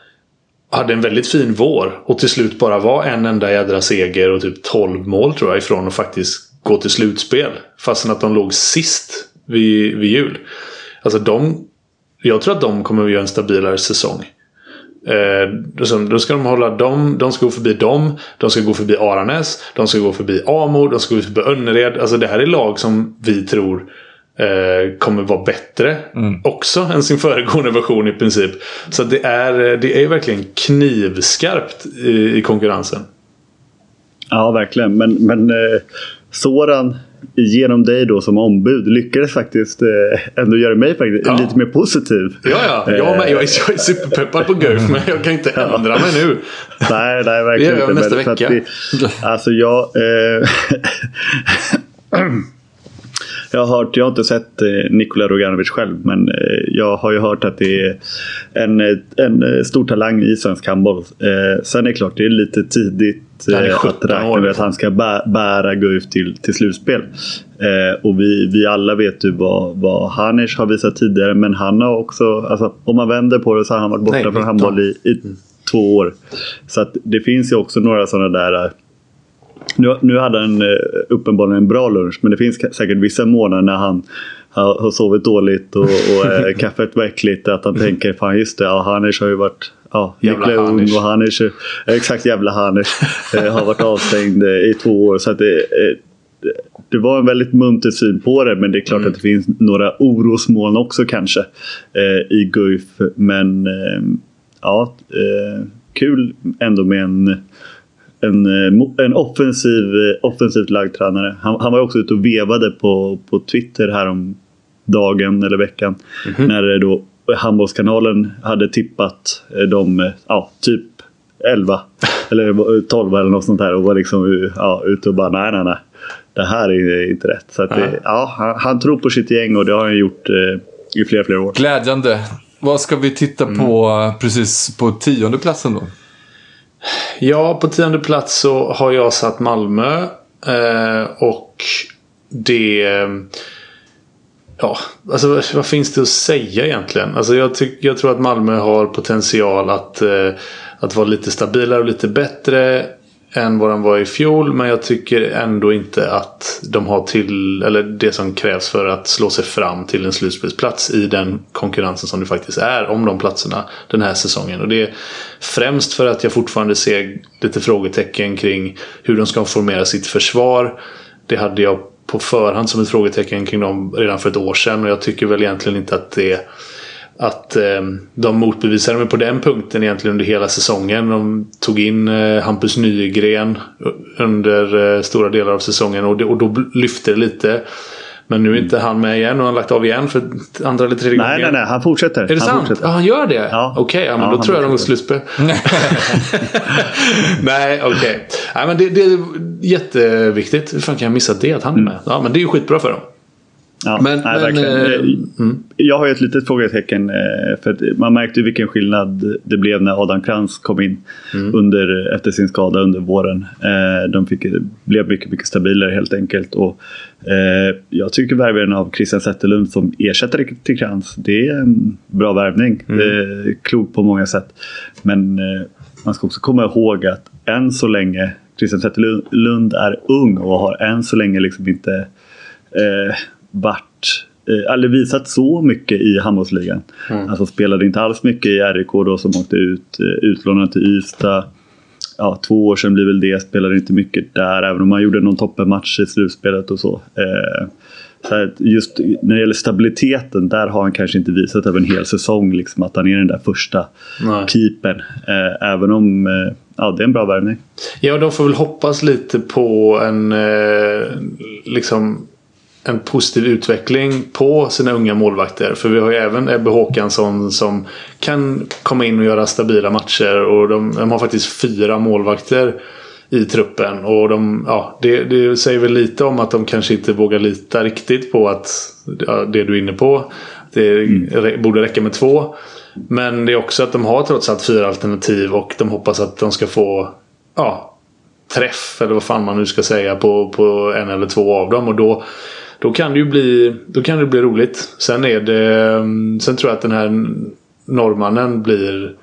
[SPEAKER 3] hade en väldigt fin vår och till slut bara var en enda jädra seger och typ 12 mål tror jag ifrån att faktiskt gå till slutspel. Fastän att de låg sist vid, vid jul. Alltså de... Jag tror att de kommer att göra en stabilare säsong. Eh, då ska de hålla dem, de ska gå förbi dem, de ska gå förbi Aranäs, de ska gå förbi Amo, de ska gå förbi Önnered. Alltså det här är lag som vi tror eh, kommer vara bättre också än sin föregående version i princip. Så det är, det är verkligen knivskarpt i, i konkurrensen.
[SPEAKER 2] Ja, verkligen. Men, men eh, Soran genom dig då som ombud lyckades faktiskt eh, ändå göra mig faktiskt
[SPEAKER 3] Ja.
[SPEAKER 2] lite mer positiv.
[SPEAKER 3] Ja, ja. Jag, med, jag, är, jag är superpeppad på Guif men jag kan inte ändra mig nu.
[SPEAKER 2] Nej, nej verkligen
[SPEAKER 3] Det gör jag
[SPEAKER 2] inte.
[SPEAKER 3] nästa vecka.
[SPEAKER 2] Det, alltså jag... Eh, jag har hört, jag har inte sett eh, Nikola Roganovic själv men eh, jag har ju hört att det är en, eh, en stor talang i svensk handboll. Sen är det klart, det är lite tidigt
[SPEAKER 3] Han är 17
[SPEAKER 2] att räkna med att han ska bä, bära Guif till, till slutspel. Eh, och vi, vi alla vet ju vad, vad Hanish har visat tidigare men han har också, alltså, om man vänder på det så har han varit borta
[SPEAKER 3] Nej,
[SPEAKER 2] från
[SPEAKER 3] 19.
[SPEAKER 2] handboll i, i två år. Så att det finns ju också några sådana där nu, nu hade han eh, uppenbarligen en bra lunch men det finns säkert vissa månader när han har, sovit dåligt och, och eh, kaffet var äckligt. Att han tänker, fan just det, ja, Hanish har ju varit Ja,
[SPEAKER 3] Jävla
[SPEAKER 2] Nikola Ung och Hanish, eh, exakt jävla Hanish, har varit avstängd i två år. Så att det, det- var en väldigt munter syn på det men det är klart att det finns några orosmoln också kanske eh, i Guif. Men eh, ja, eh, kul ändå med en en, eh, en offensiv, eh, offensivt lagd tränare. Han, han var också ute och vevade på, på Twitter här om dagen eller veckan. När eh, då Handbollskanalen hade tippat de, ja, typ 11 eller 12 eller något sånt där och var liksom ja, ute och bara nej, nej, nej. Det här är inte rätt. Så det, ja, han, han tror på sitt gäng och det har han gjort eh, i flera, flera år.
[SPEAKER 1] Glädjande. Vad ska vi titta på
[SPEAKER 3] Mm.
[SPEAKER 1] eh, precis på tionde platsen då?
[SPEAKER 3] Ja, på tionde plats så har jag satt Malmö. Eh, och det... Ja, alltså vad finns det att säga egentligen? Alltså jag, tyck, jag tror att Malmö har potential att, eh, att vara lite stabilare och lite bättre än vad de var i fjol. Men jag tycker ändå inte att de har till, eller det som krävs för att slå sig fram till en slutspelsplats i den konkurrensen som det faktiskt är om de platserna den här säsongen. Och det är främst för att jag fortfarande ser lite frågetecken kring hur de ska formera sitt försvar. Det hade jag på förhand som ett frågetecken kring dem redan för ett år sedan och jag tycker väl egentligen inte att det att eh, de motbevisade mig på den punkten egentligen under hela säsongen. De tog in eh, Hampus Nygren under eh, stora delar av säsongen och, det, och då lyfte det lite. Men nu är inte han med igen och han lagt av igen för andra eller tredje
[SPEAKER 2] Nej,
[SPEAKER 3] gången.
[SPEAKER 2] nej, nej. Han fortsätter.
[SPEAKER 3] Är det
[SPEAKER 2] han
[SPEAKER 3] sant?
[SPEAKER 2] fortsätter.
[SPEAKER 3] Ja, han gör det?
[SPEAKER 2] Ja.
[SPEAKER 3] Okej, ja, men
[SPEAKER 2] Ja,
[SPEAKER 3] då tror jag de går slutspel. Nej, okej. Nej, men det, det är jätteviktigt. Hur fan kan jag missa det? Att han är med? Ja, men det är ju skitbra för dem.
[SPEAKER 2] Ja,
[SPEAKER 3] Men-
[SPEAKER 2] nej,
[SPEAKER 3] men,
[SPEAKER 2] verkligen.
[SPEAKER 3] eh,
[SPEAKER 2] Eh, Jag har ju ett litet frågetecken. eh, För man märkte ju vilken skillnad det blev när Adam Krantz kom in
[SPEAKER 3] Mm.
[SPEAKER 2] under, efter sin skada under våren. Eh, De fick, blev mycket, mycket stabilare helt enkelt. Och, eh, jag tycker värvningen av Christian Zetterlund som ersättare till Krantz, det är en bra värvning.
[SPEAKER 3] Mm.
[SPEAKER 2] Det är klokt på många sätt. Men man ska också komma ihåg att än så länge Christian Zetterlund är ung och har än så länge liksom inte eh, varit eh, eller visat så mycket i handbollsligan. Alltså spelade inte alls mycket i RIK då som åkte ut, eh, utlånad till Ystad. Ja, två år sedan blir väl det, spelade inte mycket där även om man gjorde någon toppenmatch i slutspelet och så. Eh, så just när det gäller stabiliteten, där har han kanske inte visat över en hel säsong liksom, att han är den där första
[SPEAKER 3] Nej.
[SPEAKER 2] keepern. Eh, även om eh, ja, det är en bra värvning.
[SPEAKER 3] Ja, de får väl hoppas lite på en... Eh, liksom en positiv utveckling på sina unga målvakter. För vi har ju även Ebbe Håkansson som kan komma in och göra stabila matcher. Och de, de har faktiskt fyra målvakter i truppen. Och de, ja, det, det, säger väl lite om att de kanske inte vågar lita riktigt på att ja, det du är inne på. Det mm. borde räcka med två. Men det är också att de har trots allt fyra alternativ och de hoppas att de ska få ja, träff eller vad fan man nu ska säga på, på en eller två av dem. Och då, då kan det ju bli, då kan det bli roligt. Sen, är det, mm, sen tror jag att den här norrmannen blir...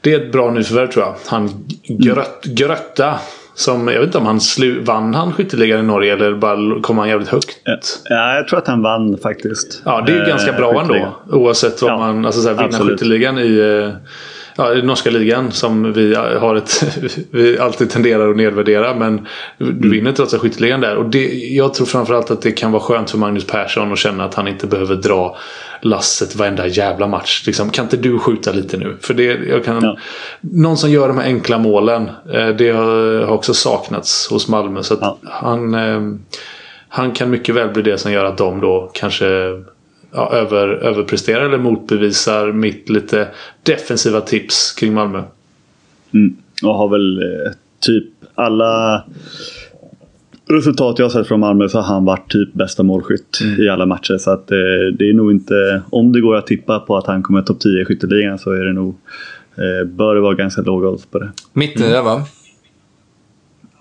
[SPEAKER 3] Det är ett bra nyförvärv tror jag. Han Grött, Grötta som, jag vet inte om han slu, vann han skytteligan i Norge eller bara kom han jävligt högt?
[SPEAKER 2] Ja, jag tror att han vann faktiskt.
[SPEAKER 3] Ja, det är ganska bra ändå. Oavsett vad ja, man, alltså så här, vinna skytteligan i eh, ja, norska ligan som vi har ett vi alltid tenderar att nedvärdera. Men du mm. vinner trots allt skytteligan där. Och det, jag tror framförallt att det kan vara skönt för Magnus Persson att känna att han inte behöver dra lasset varenda jävla match. Liksom, kan inte du skjuta lite nu? För det, jag kan, ja. Någon som gör de här enkla målen. Eh, det har också saknats hos Malmö. Så ja. han, eh, han kan mycket väl bli det som gör att de då kanske ja, över, överpresterar eller motbevisar mitt lite defensiva tips kring Malmö.
[SPEAKER 2] Mm. Och har väl eh, typ alla resultat jag har sett från Malmö så har han varit typ bästa målskytt mm. i alla matcher. Så att eh, det är nog inte, om det går att tippa på att han kommer topp 10 i skytteligan så är det nog, eh, bör det vara ganska låg odds på det.
[SPEAKER 1] Mittnia mm. va?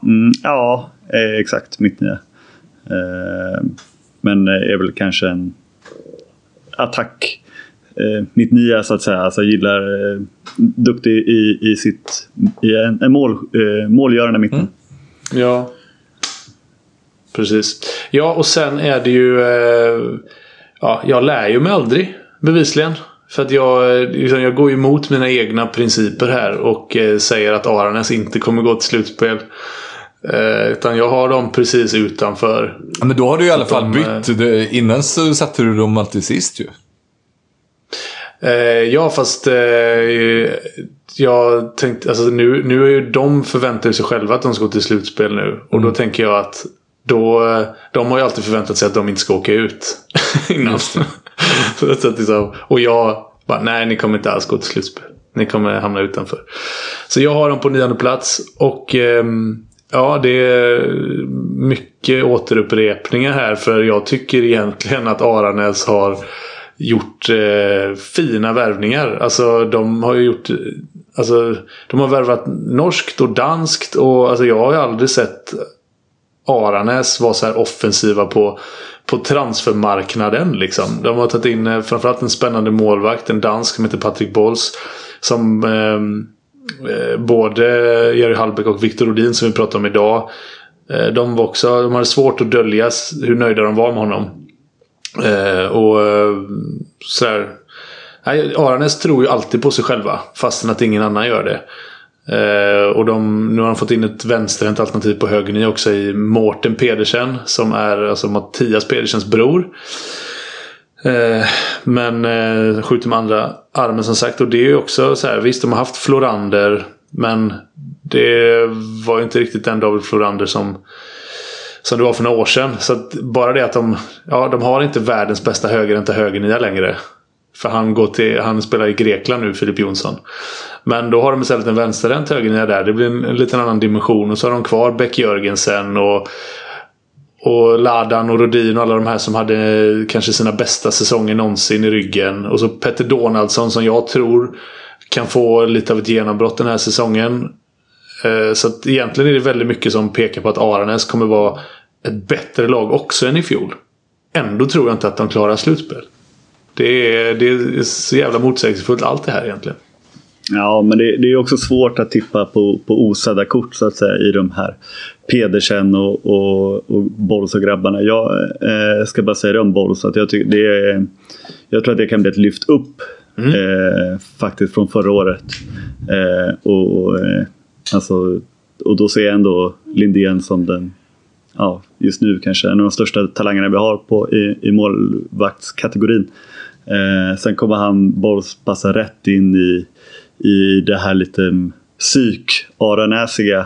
[SPEAKER 2] Mm, ja, eh, exakt mittnia. Eh, men är väl kanske en attack. Eh, mitt nya så att säga. Alltså gillar eh, duktig i, i sitt i en, en mål, eh, målgörande mitten. Mm.
[SPEAKER 3] Ja. Precis. Ja och sen är det ju eh, Ja jag lär ju mig aldrig. Bevisligen. För att jag, eh, liksom, jag går emot mina egna principer här och eh, säger att Aranäs inte kommer gå till slutspel. Eh, utan jag har dem precis utanför.
[SPEAKER 1] Ja, men då har du i alla fall bytt. Eh, innan så satte du dem alltid sist ju.
[SPEAKER 3] Eh, ja, fast eh, jag tänkte, alltså nu, nu är ju de förväntar sig själva att de ska gå till slutspel nu. Och mm. då tänker jag att då, de har ju alltid förväntat sig att de inte ska åka ut innan. så, så, liksom, och jag bara, nej ni kommer inte alls gå till slutspel. Ni kommer hamna utanför. Så jag har dem på nionde plats. Och ehm, Ja, det är mycket återupprepningar här. För jag tycker egentligen att Aranäs har gjort eh, fina värvningar. Alltså de har ju gjort... Alltså, de har värvat norskt och danskt. Och alltså, jag har ju aldrig sett Aranäs vara så här offensiva på, på transfermarknaden. Liksom. De har tagit in eh, framförallt en spännande målvakt. En dansk som heter Patrik Bolls. Som... Eh, Eh, både Jerry Hallbäck och Viktor Odin som vi pratade om idag. Eh, de var också, de hade svårt att dölja hur nöjda de var med honom. Eh, och sådär. Aranäs tror ju alltid på sig själva fastän att ingen annan gör det. och de, nu har de fått in ett vänsterhänt alternativ på höger också i Mårten Pedersen som är alltså Mattias Pedersens bror. Eh, men eh, skjuter med andra armen som sagt. Och det är ju också så här. Visst, de har haft Florander. Men det var ju inte riktigt den David Florander som, som det var för några år sedan. Så bara det att de, ja, de har inte världens bästa högerhänta högernia längre. För han, går till, han spelar i Grekland nu, Filip Jonsson. Men då har de istället en vänsterhänt högernia där. Det blir en, en liten annan dimension. Och så har de kvar Beck Jörgensen och och Ladan och Rodin och alla de här som hade kanske sina bästa säsonger någonsin i ryggen. Och så Petter Donaldsson som jag tror kan få lite av ett genombrott den här säsongen. Eh, så att egentligen är det väldigt mycket som pekar på att Aranäs kommer vara ett bättre lag också än i fjol. Ändå tror jag inte att de klarar slutspel. Det är, det är så jävla motsägelsefullt allt det här egentligen.
[SPEAKER 2] Ja, men det, det, är också svårt att tippa på, på osedda kort så att säga i de här Pedersen och, och, och Bols och grabbarna. Jag eh, ska bara säga det om Bols att jag, tycker det är, jag tror att det kan bli ett lyft upp mm. eh, faktiskt från förra året. Eh, och, eh, alltså, och då ser jag ändå Lindén som den ja, just nu kanske en av de största talangerna vi har på, i, i målvaktskategorin. Eh, sen kommer han Bols passa rätt in i i det här lite psyk-aranäsiga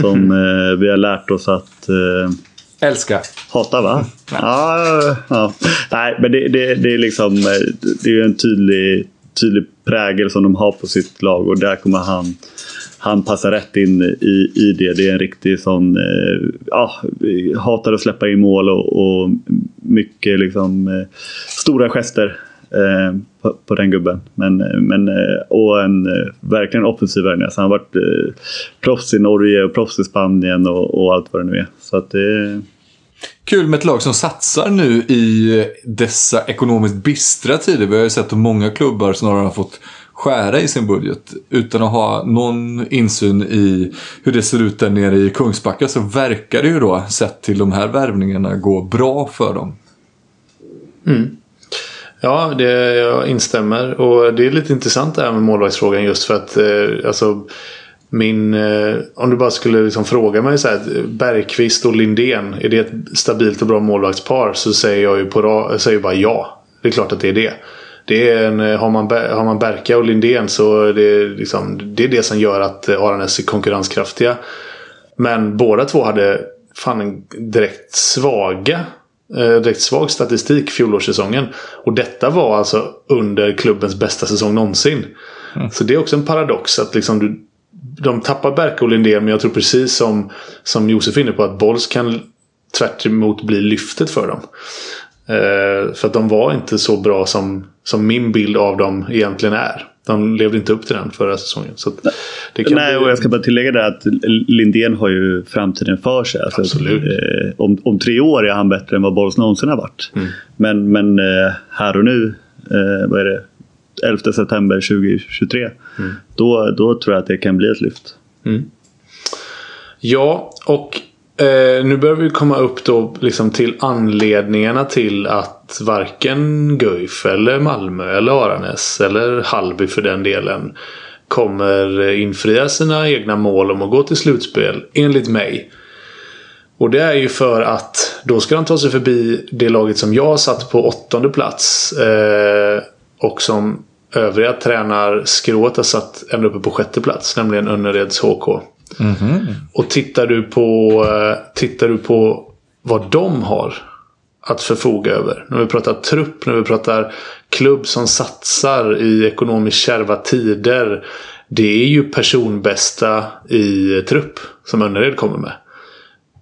[SPEAKER 2] som eh, vi har lärt oss att, eh,
[SPEAKER 1] Älskar.
[SPEAKER 2] Hatar va? Ja, ja. Nej, men det, det, det är liksom det är en tydlig, tydlig prägel som de har på sitt lag och där kommer han han passar rätt in i, i det. Det är en riktig sån, eh, ja, hatar att släppa in mål och, och mycket liksom eh, stora gester eh, på, på, den gubben. Men, men, eh, och en eh, verkligen offensiv värvning. Alltså han har varit eh, proffs i Norge och proffs i Spanien och, och allt vad det nu är. Så att det
[SPEAKER 1] Kul med ett lag som satsar nu i dessa ekonomiskt bistra tider. Vi har ju sett att många klubbar snarare har fått skära i sin budget utan att ha någon insyn i hur det ser ut där nere i Kungsbacka så verkar det ju då, sett till de här värvningarna, gå bra för dem.
[SPEAKER 3] Mm. Ja, det, jag instämmer. Och det är lite intressant det här med målvaktsfrågan just för att eh, alltså, min, eh, om du bara skulle liksom fråga mig så här, Bergqvist och Lindén, är det ett stabilt och bra målvaktspar? Så säger jag ju på, säger bara ja. Det är klart att det är det det är en, eh, har, man, har man Berka och Lindén så är det, liksom, det är det som gör att eh, Aranäs är konkurrenskraftiga. Men båda två hade fan direkt svaga direkt svag statistik fjolårssäsongen. Och detta var alltså under klubbens bästa säsong någonsin. Mm. Så det är också en paradox att liksom du, de tappar Berka och Lindén men jag tror precis som, som Josef är inne på att Bolls kan tvärt bli lyftet för dem. Eh, för att de var inte så bra som, som min bild av dem egentligen är. De levde inte upp till den förra säsongen. Så
[SPEAKER 2] Nej, bli... och jag ska bara tillägga det att Lindén har ju framtiden för sig. Alltså,
[SPEAKER 3] Absolut.
[SPEAKER 2] Eh, om, om tre år är han bättre än vad Bolls någonsin har varit. Mm. Men, men eh, här och nu, eh, vad är det? 11 september 2023. Mm. Då, då tror jag att det kan bli ett lyft.
[SPEAKER 3] Mm. Ja, och Eh, nu börjar vi komma upp då liksom till anledningarna till att varken Guif eller Malmö eller Aranäs eller Halby för den delen kommer infria sina egna mål om att gå till slutspel, enligt mig. Och det är ju för att då ska de ta sig förbi det laget som jag satt på åttonde plats. Eh, och som övriga tränarskrået har satt ända uppe på sjätte plats, nämligen Önnereds HK. Mm -hmm. Och tittar du, på, eh, tittar du på vad de har att förfoga över. När vi pratar trupp, när vi pratar klubb som satsar i ekonomiskt kärva tider. Det är ju personbästa i trupp som Önnered kommer med.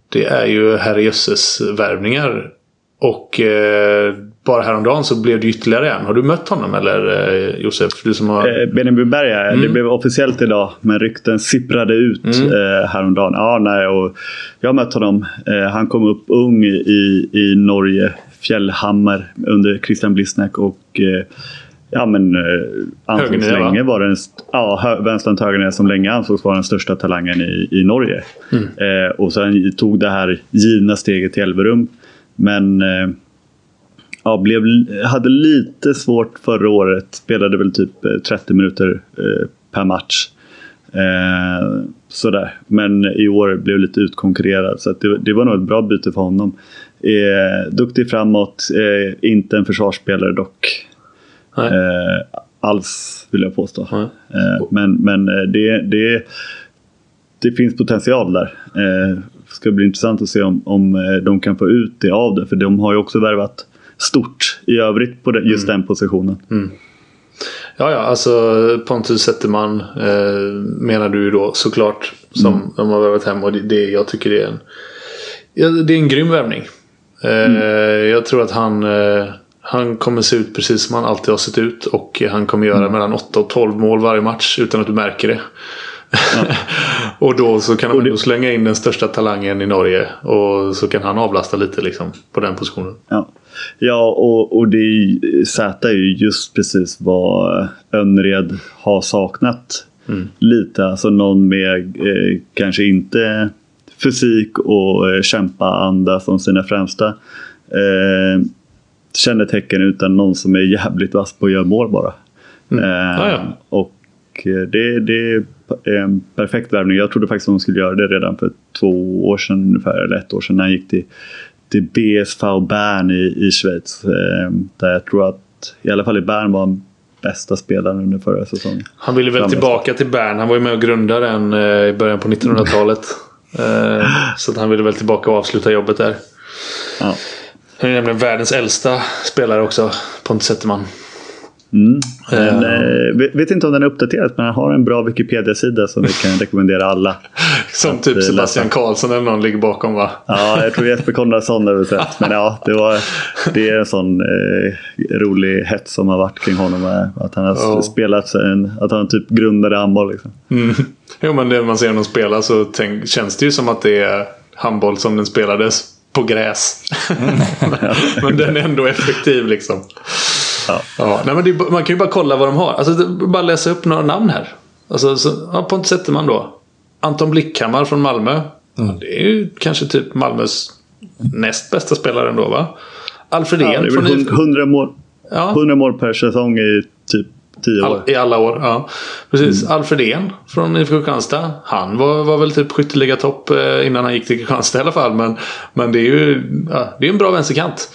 [SPEAKER 3] Det är ju herrejösses värvningar. Och eh, bara häromdagen så blev det ytterligare en. Har du mött honom eller eh, Josef? Du som har...
[SPEAKER 2] Eh, Benjamin Berga, mm. det blev officiellt idag. Men rykten sipprade ut mm. eh, häromdagen. Ja, nej, och jag har mött honom. Eh, han kom upp ung i, i Norge, Fjällhammer, under Christian Blissneck. Och eh, ja, men eh, ansågs länge var den, ja, vänsterhänt högernia som länge ansågs vara den största talangen i, i Norge. Mm. Eh, och sen tog det här givna steget till Elverum. Men eh, ja, blev, hade lite svårt förra året. Spelade väl typ 30 eh, minuter eh, per match. Eh, sådär. Men i år blev lite utkonkurrerad. Så det, det, var nog ett bra byte för honom. Eh, duktig framåt. Eh, inte en försvarsspelare dock. Eh, alls vill jag påstå. Eh, men men det, det, det finns potential där. Eh, ska bli intressant att se om, om de kan få ut det av det. För de har ju också värvat stort i övrigt på just mm. den positionen. Mm.
[SPEAKER 3] Ja, ja, alltså Pontus Zetterman eh, menar du då såklart. Som mm. de har värvat hem och det, det, jag tycker det är en, ja, det är en grym värvning. Eh, mm. Jag tror att han, eh, han kommer se ut precis som han alltid har sett ut. Och han kommer göra mm. mellan 8 och 12 mål varje match utan att du märker det. Ja. och då så kan han slänga in den största talangen i Norge. Och så kan han avlasta lite liksom på den positionen.
[SPEAKER 2] Ja. Ja, och, och det Z är ju just precis vad Önnered har saknat. Mm. Lite, alltså någon med eh, kanske inte fysik och eh, kämpa-anda som sina främsta eh, kännetecken utan någon som är jävligt vass på att göra mål bara. Mm. Eh, ah, ja. Och eh, det, det är en perfekt värvning. Jag trodde faktiskt att hon skulle göra det redan för två år sedan ungefär, eller ett år sedan när han gick till till BSV Bern i, i Schweiz. Eh, där jag tror att, i alla fall i Bern var han bästa spelaren under förra säsongen.
[SPEAKER 3] Han ville väl tillbaka till Bern. Han var ju med och grundade den eh, i början på 1900-talet. Eh, så att han ville väl tillbaka och avsluta jobbet där.
[SPEAKER 2] Ja.
[SPEAKER 3] Han är nämligen världens äldsta spelare också, Pontus Zetterman.
[SPEAKER 2] Mm. Men, eh, vet, inte om den är uppdaterad men han har en bra Wikipedia-sida som vi kan rekommendera alla.
[SPEAKER 3] Som typ
[SPEAKER 2] eh,
[SPEAKER 3] Sebastian
[SPEAKER 2] läsa.
[SPEAKER 3] Karlsson eller någon ligger bakom va?
[SPEAKER 2] Ja, jag tror Jesper Konradsson har sett. Men ja, det, var, det är en sån eh, rolig hets som har varit kring honom. eh, Att han har
[SPEAKER 3] Ja.
[SPEAKER 2] spelat en, att han typ grundade handboll. Liksom.
[SPEAKER 3] Mm. Jo men när man ser honom spela så tänk, känns det ju som att det är handboll som den spelades på gräs. men den är ändå effektiv liksom.
[SPEAKER 2] Ja.
[SPEAKER 3] Ja, nej, men är- man kan ju bara kolla vad de har. Alltså, bara läsa upp några namn här. Alltså, så, ja, Pontus Zetterman då. Anton Blickhammar från Malmö. Ja, det är ju kanske typ Malmös näst bästa spelare ändå va? Alfred
[SPEAKER 2] Ja,
[SPEAKER 3] från
[SPEAKER 2] väl
[SPEAKER 3] IFK.
[SPEAKER 2] 100 mål,
[SPEAKER 3] Ja.
[SPEAKER 2] 100 mål per säsong i typ 10 år.
[SPEAKER 3] All, I alla år, ja. Precis. Alfred Ehn från IFK Kristianstad. Han var, var väl typ skytteligatopp eh, innan han gick till Kristianstad i alla fall. Men, men det är ju ja, det är en bra vänsterkant.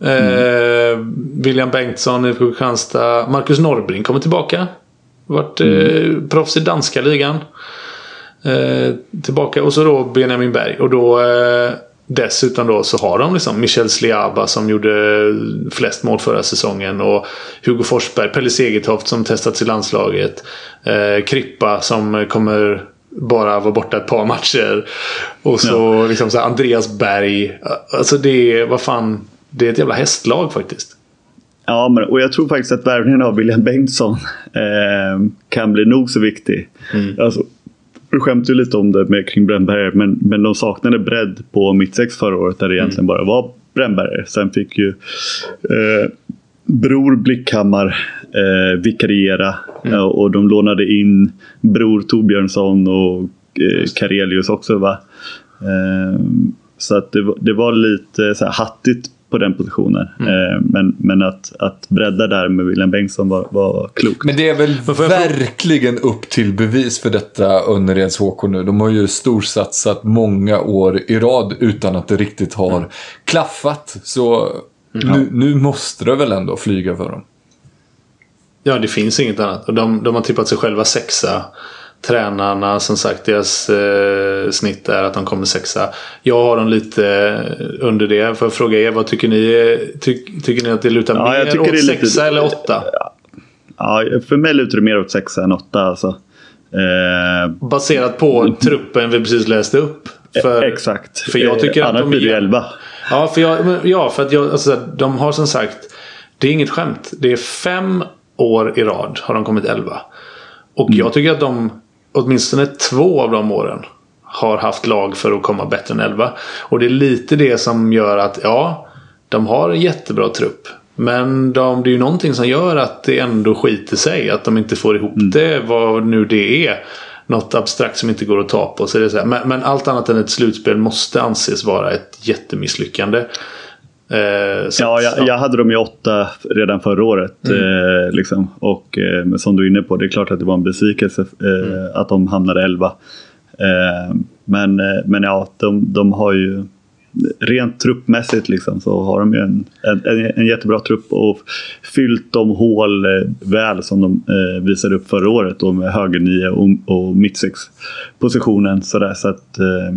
[SPEAKER 3] Eh, William Bengtsson, IFK Kristianstad. Marcus Norrbring kommer tillbaka. Vart eh, proffs i danska ligan. Eh, tillbaka. Och så då Benjamin Berg. Och då dessutom då så har de liksom Michel Sliaba som gjorde flest mål förra säsongen. Och Hugo Forsberg, Pelle Segertoft som testats i landslaget. Eh, Krippa som kommer bara vara borta ett par matcher. Och så liksom så Andreas Berg. Alltså det är, vad fan. Det är ett jävla hästlag faktiskt.
[SPEAKER 2] Ja, men, och jag tror faktiskt att värvningen av William Bengtsson eh, kan bli nog så viktig. Alltså, vi skämtade ju lite om det med, kring Brännberger, men, men de saknade bredd på mittsex förra året där det egentligen bara var Brännberger. Sen fick ju eh, Bror Blickhammar eh, vikariera eh, och de lånade in Bror Torbjörnsson och eh, Karelius också. Va? Eh, så att det, var- det var lite så här hattigt på den positionen. Eh, men men att, att bredda där med William Bengtsson var, var klokt.
[SPEAKER 1] Men det är väl verkligen upp till bevis för detta Önnereds HK nu. De har ju storsatsat många år i rad utan att det riktigt har klaffat. Så nu, nu måste det väl ändå flyga för dem.
[SPEAKER 3] Ja, det finns inget annat. Och de, de har tippat sig själva sexa. Tränarna, som sagt, deras eh, snitt är att de kommer sexa. Jag har dem lite eh, under det. Får jag fråga er, vad tycker ni? Ty, tycker ni att det lutar
[SPEAKER 2] Ja,
[SPEAKER 3] mer åt
[SPEAKER 2] lite-
[SPEAKER 3] sexa eller åtta?
[SPEAKER 2] Ja, för mig lutar det mer åt sexa än åtta. Alltså. Eh,
[SPEAKER 3] Baserat på truppen vi precis läste upp. För,
[SPEAKER 2] exakt.
[SPEAKER 3] För jag tycker
[SPEAKER 2] eh,
[SPEAKER 3] att
[SPEAKER 2] annars
[SPEAKER 3] de
[SPEAKER 2] blir det
[SPEAKER 3] är-
[SPEAKER 2] 11.
[SPEAKER 3] Ja, för, jag, ja, för att jag, alltså, de har som sagt. Det är inget skämt. Det är fem år i rad har de kommit elva. Och
[SPEAKER 2] Mm.
[SPEAKER 3] jag tycker att de, åtminstone två av de åren, har haft lag för att komma bättre än elva. Och det är lite det som gör att, ja, de har en jättebra trupp. Men de, det är ju någonting som gör att det ändå skiter sig. Att de inte får ihop det, vad nu det är. Något abstrakt som inte går att ta på. Så det är så. Men, men allt annat än ett slutspel måste anses vara ett jättemisslyckande. Eh, så-
[SPEAKER 2] Ja, jag, jag hade dem i åtta redan förra året.
[SPEAKER 3] Mm.
[SPEAKER 2] Eh, liksom. Och eh, som du är inne på, det är klart att det var en besvikelse eh,
[SPEAKER 3] Mm.
[SPEAKER 2] att de hamnade elva. Eh, men, eh, men ja, de, de har ju rent truppmässigt liksom, så har de ju en, en, en jättebra trupp och fyllt de hål väl som de eh, visade upp förra året då med högernio och, och mittsex positionen. Sådär, så att, eh,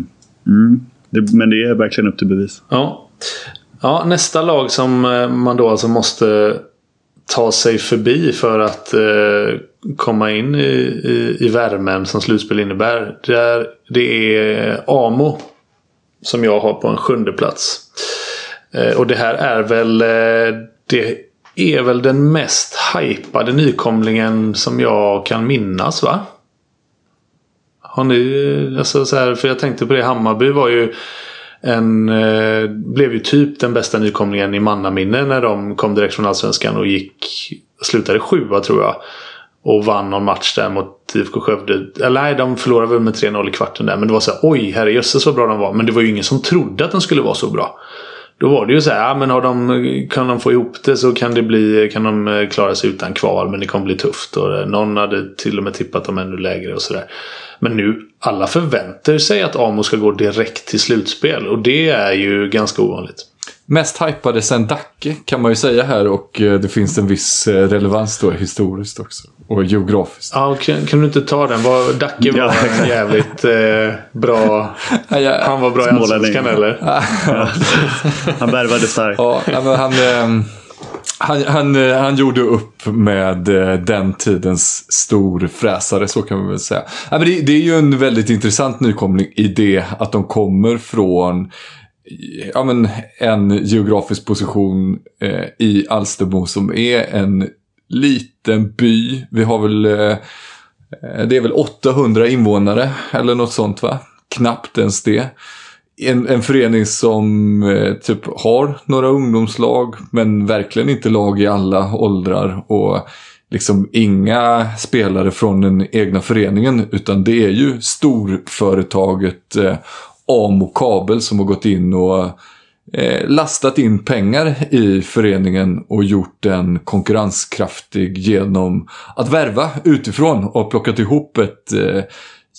[SPEAKER 2] mm, det, men det är verkligen upp till bevis.
[SPEAKER 3] Ja ja, nästa lag som eh, man då alltså måste ta sig förbi för att eh, komma in i, i, i värmen som slutspel innebär. Det är, det är Amo. Som jag har på en sjunde plats. Eh, och det här är väl eh, Det är väl den mest hypade nykomlingen som jag kan minnas va? Har ni, eh, alltså så här, för jag tänkte på det, Hammarby var ju en, eh, blev ju typ den bästa nykomlingen i mannaminne när de kom direkt från Allsvenskan och gick, slutade sjua tror jag. Och vann någon match där mot IFK Skövde. Eller nej, de förlorade väl med 3-0 i kvarten där. Men det var så här, oj herrejösses så bra de var. Men det var ju ingen som trodde att de skulle vara så bra. Då var det ju så här, ja, men har de, kan de få ihop det så kan det bli, kan de eh, klara sig utan kval. Men det kommer bli tufft. Och eh, någon hade till och med tippat dem ännu lägre och sådär. Men nu, alla förväntar sig att Amo ska gå direkt till slutspel. Och det är ju ganska ovanligt
[SPEAKER 1] mest hypade sen Dacke kan man ju säga här och eh, det finns en viss eh, relevans då historiskt också. Och geografiskt.
[SPEAKER 3] Ja, kan, kan du inte ta den? Var, Dacke var en jävligt eh, bra... Han var bra i Allsvenskan eller?
[SPEAKER 2] han värvade starkt.
[SPEAKER 1] Ja, men han, eh, han, han, han gjorde upp med den tidens storfräsare, så kan man väl säga. Ja, men det, det är ju en väldigt intressant nykomling i det att de kommer från ja, men en geografisk position eh, i Alstermo som är en liten by. Vi har väl, eh, det är väl 800 invånare eller något sånt va? Knappt ens det. En, en förening som eh, typ har några ungdomslag men verkligen inte lag i alla åldrar. Och liksom inga spelare från den egna föreningen utan det är ju storföretaget eh, Amo Kabel som har gått in och eh, lastat in pengar i föreningen och gjort den konkurrenskraftig genom att värva utifrån och plockat ihop ett eh,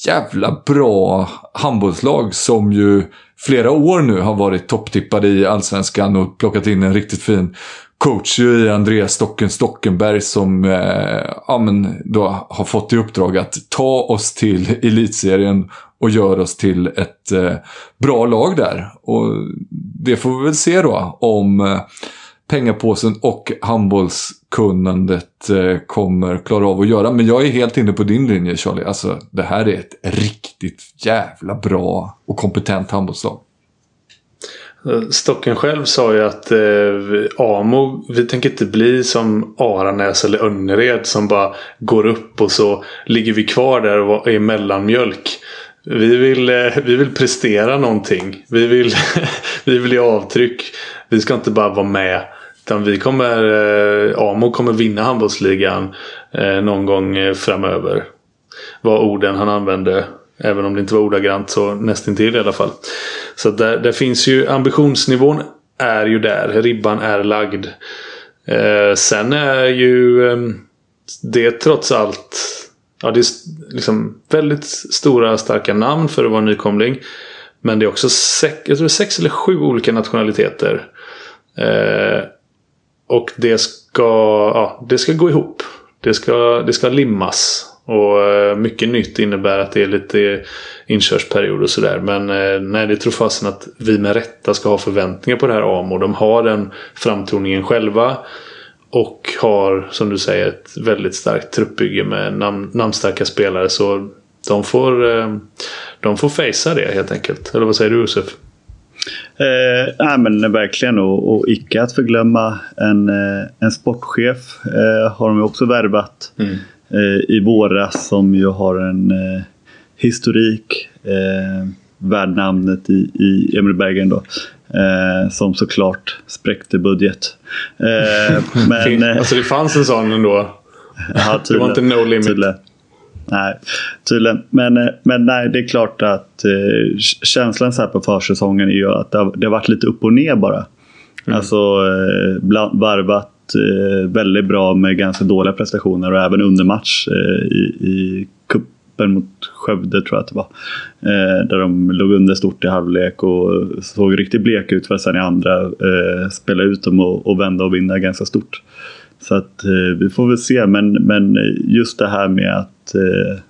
[SPEAKER 1] jävla bra handbollslag som ju flera år nu har varit topptippade i allsvenskan och plockat in en riktigt fin coach i Andreas Stocken Stockenberg som eh, ja, men då har fått i uppdrag att ta oss till elitserien och gör oss till ett eh, bra lag där. Och det får vi väl se då om eh, pengapåsen och handbollskunnandet eh, kommer klara av att göra. Men jag är helt inne på din linje Charlie. Alltså det här är ett riktigt jävla bra och kompetent handbollslag.
[SPEAKER 3] Stocken själv sa ju att eh, Amo, vi tänker inte bli som Aranäs eller Önnered som bara går upp och så ligger vi kvar där och är mellanmjölk. Vi vill, eh, vi vill prestera någonting. Vi vill, vi vill ge avtryck. Vi ska inte bara vara med. Utan vi kommer, eh, Amo kommer vinna handbollsligan eh, någon gång framöver. Var orden han använde. Även om det inte var ordagrant så nästintill i alla fall. Så där, där finns ju ambitionsnivån är ju där. Ribban är lagd. Sen är ju ehm, det trots allt Ja, det är liksom väldigt stora starka namn för att vara nykomling. Men det är också sex, jag tror sex eller sju olika nationaliteter. Eh, och det ska, ja, det ska gå ihop. Det ska, det ska limmas. Och eh, mycket nytt innebär att det är lite inkörsperiod och sådär. Men eh, nej, det tror fasen att vi med rätta ska ha förväntningar på det här AMO. De har den framtoningen själva. Och har, som du säger, ett väldigt starkt truppbygge med namn, namnstarka spelare. Så de får, eh, de får facea det helt enkelt. Eller vad säger du Josef?
[SPEAKER 2] Eh, nej, men verkligen och, och icke att förglömma en, eh, en sportchef eh, har de också värvat mm. eh, i våras som ju har en eh, historik eh, värd namnet i, i Emil Bergen. Då. Eh, som såklart spräckte budget.
[SPEAKER 3] Eh, men, eh, alltså det fanns en sån ändå? Ja, det var inte no limit?
[SPEAKER 2] Tydligen. Nej, tydligen. Men, eh, men nej, det är klart att eh, känslan så här på försäsongen är ju att det har, det har varit lite upp och ner bara. Mm. Alltså eh, bland, varvat eh, väldigt bra med ganska dåliga prestationer och även under match eh, i, i cup cupen mot Skövde tror jag att det var. Eh, där de låg under stort i halvlek och såg riktigt bleka ut för att sen i andra eh, spela ut dem och, och vända och vinna ganska stort. Så att eh, vi får väl se. Men, men just det här med att, eh,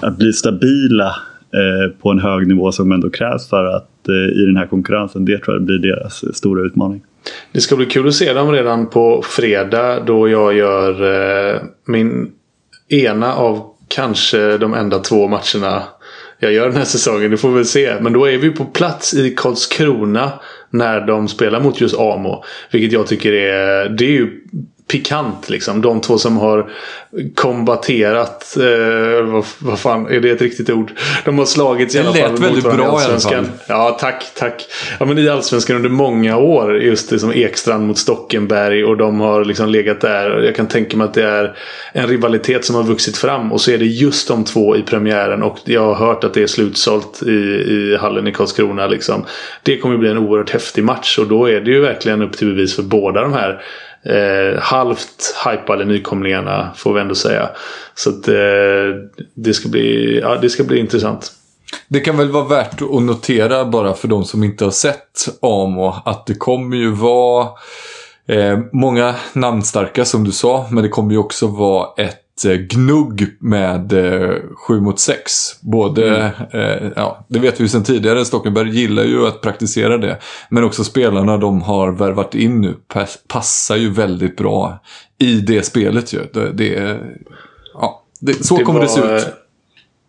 [SPEAKER 2] att bli stabila eh, på en hög nivå som ändå krävs för att eh, i den här konkurrensen. Det tror jag blir deras stora utmaning.
[SPEAKER 3] Det ska bli kul att se dem redan på fredag då jag gör eh, min ena av kanske de enda två matcherna jag gör den här säsongen. Det får vi väl se. Men då är vi på plats i Karlskrona när de spelar mot just Amo. Vilket jag tycker är... Det är ju pikant liksom. De två som har kombaterat, eh, vad, vad fan, är det ett riktigt ord? De har slagits i alla fall.
[SPEAKER 1] Det lät väldigt bra i alla fall.
[SPEAKER 3] Ja, tack, tack. Ja, men i Allsvenskan under många år, just det som Ekstrand mot Stockenberg och de har liksom legat där. Jag kan tänka mig att det är en rivalitet som har vuxit fram och så är det just de två i premiären och jag har hört att det är slutsålt i, i hallen i Karlskrona. Liksom. Det kommer bli en oerhört häftig match och då är det ju verkligen upp till bevis för båda de här eh, halvt hypade nykomlingarna får vi ändå säga. Så att, eh, det, ska bli, ja, det ska bli intressant.
[SPEAKER 1] Det kan väl vara värt att notera bara för de som inte har sett Amo att det kommer ju vara eh, många namnstarka som du sa, men det kommer ju också vara ett gnugg med eh, 7 mot 6. Både,
[SPEAKER 2] Mm.
[SPEAKER 1] eh, ja, det vet vi sedan tidigare, Stockenberg gillar ju att praktisera det. Men också spelarna de har värvat in nu pass, passar ju väldigt bra i det spelet ju. Det, det, ja, det, så
[SPEAKER 3] Det
[SPEAKER 1] kommer det se
[SPEAKER 3] var,
[SPEAKER 1] ut.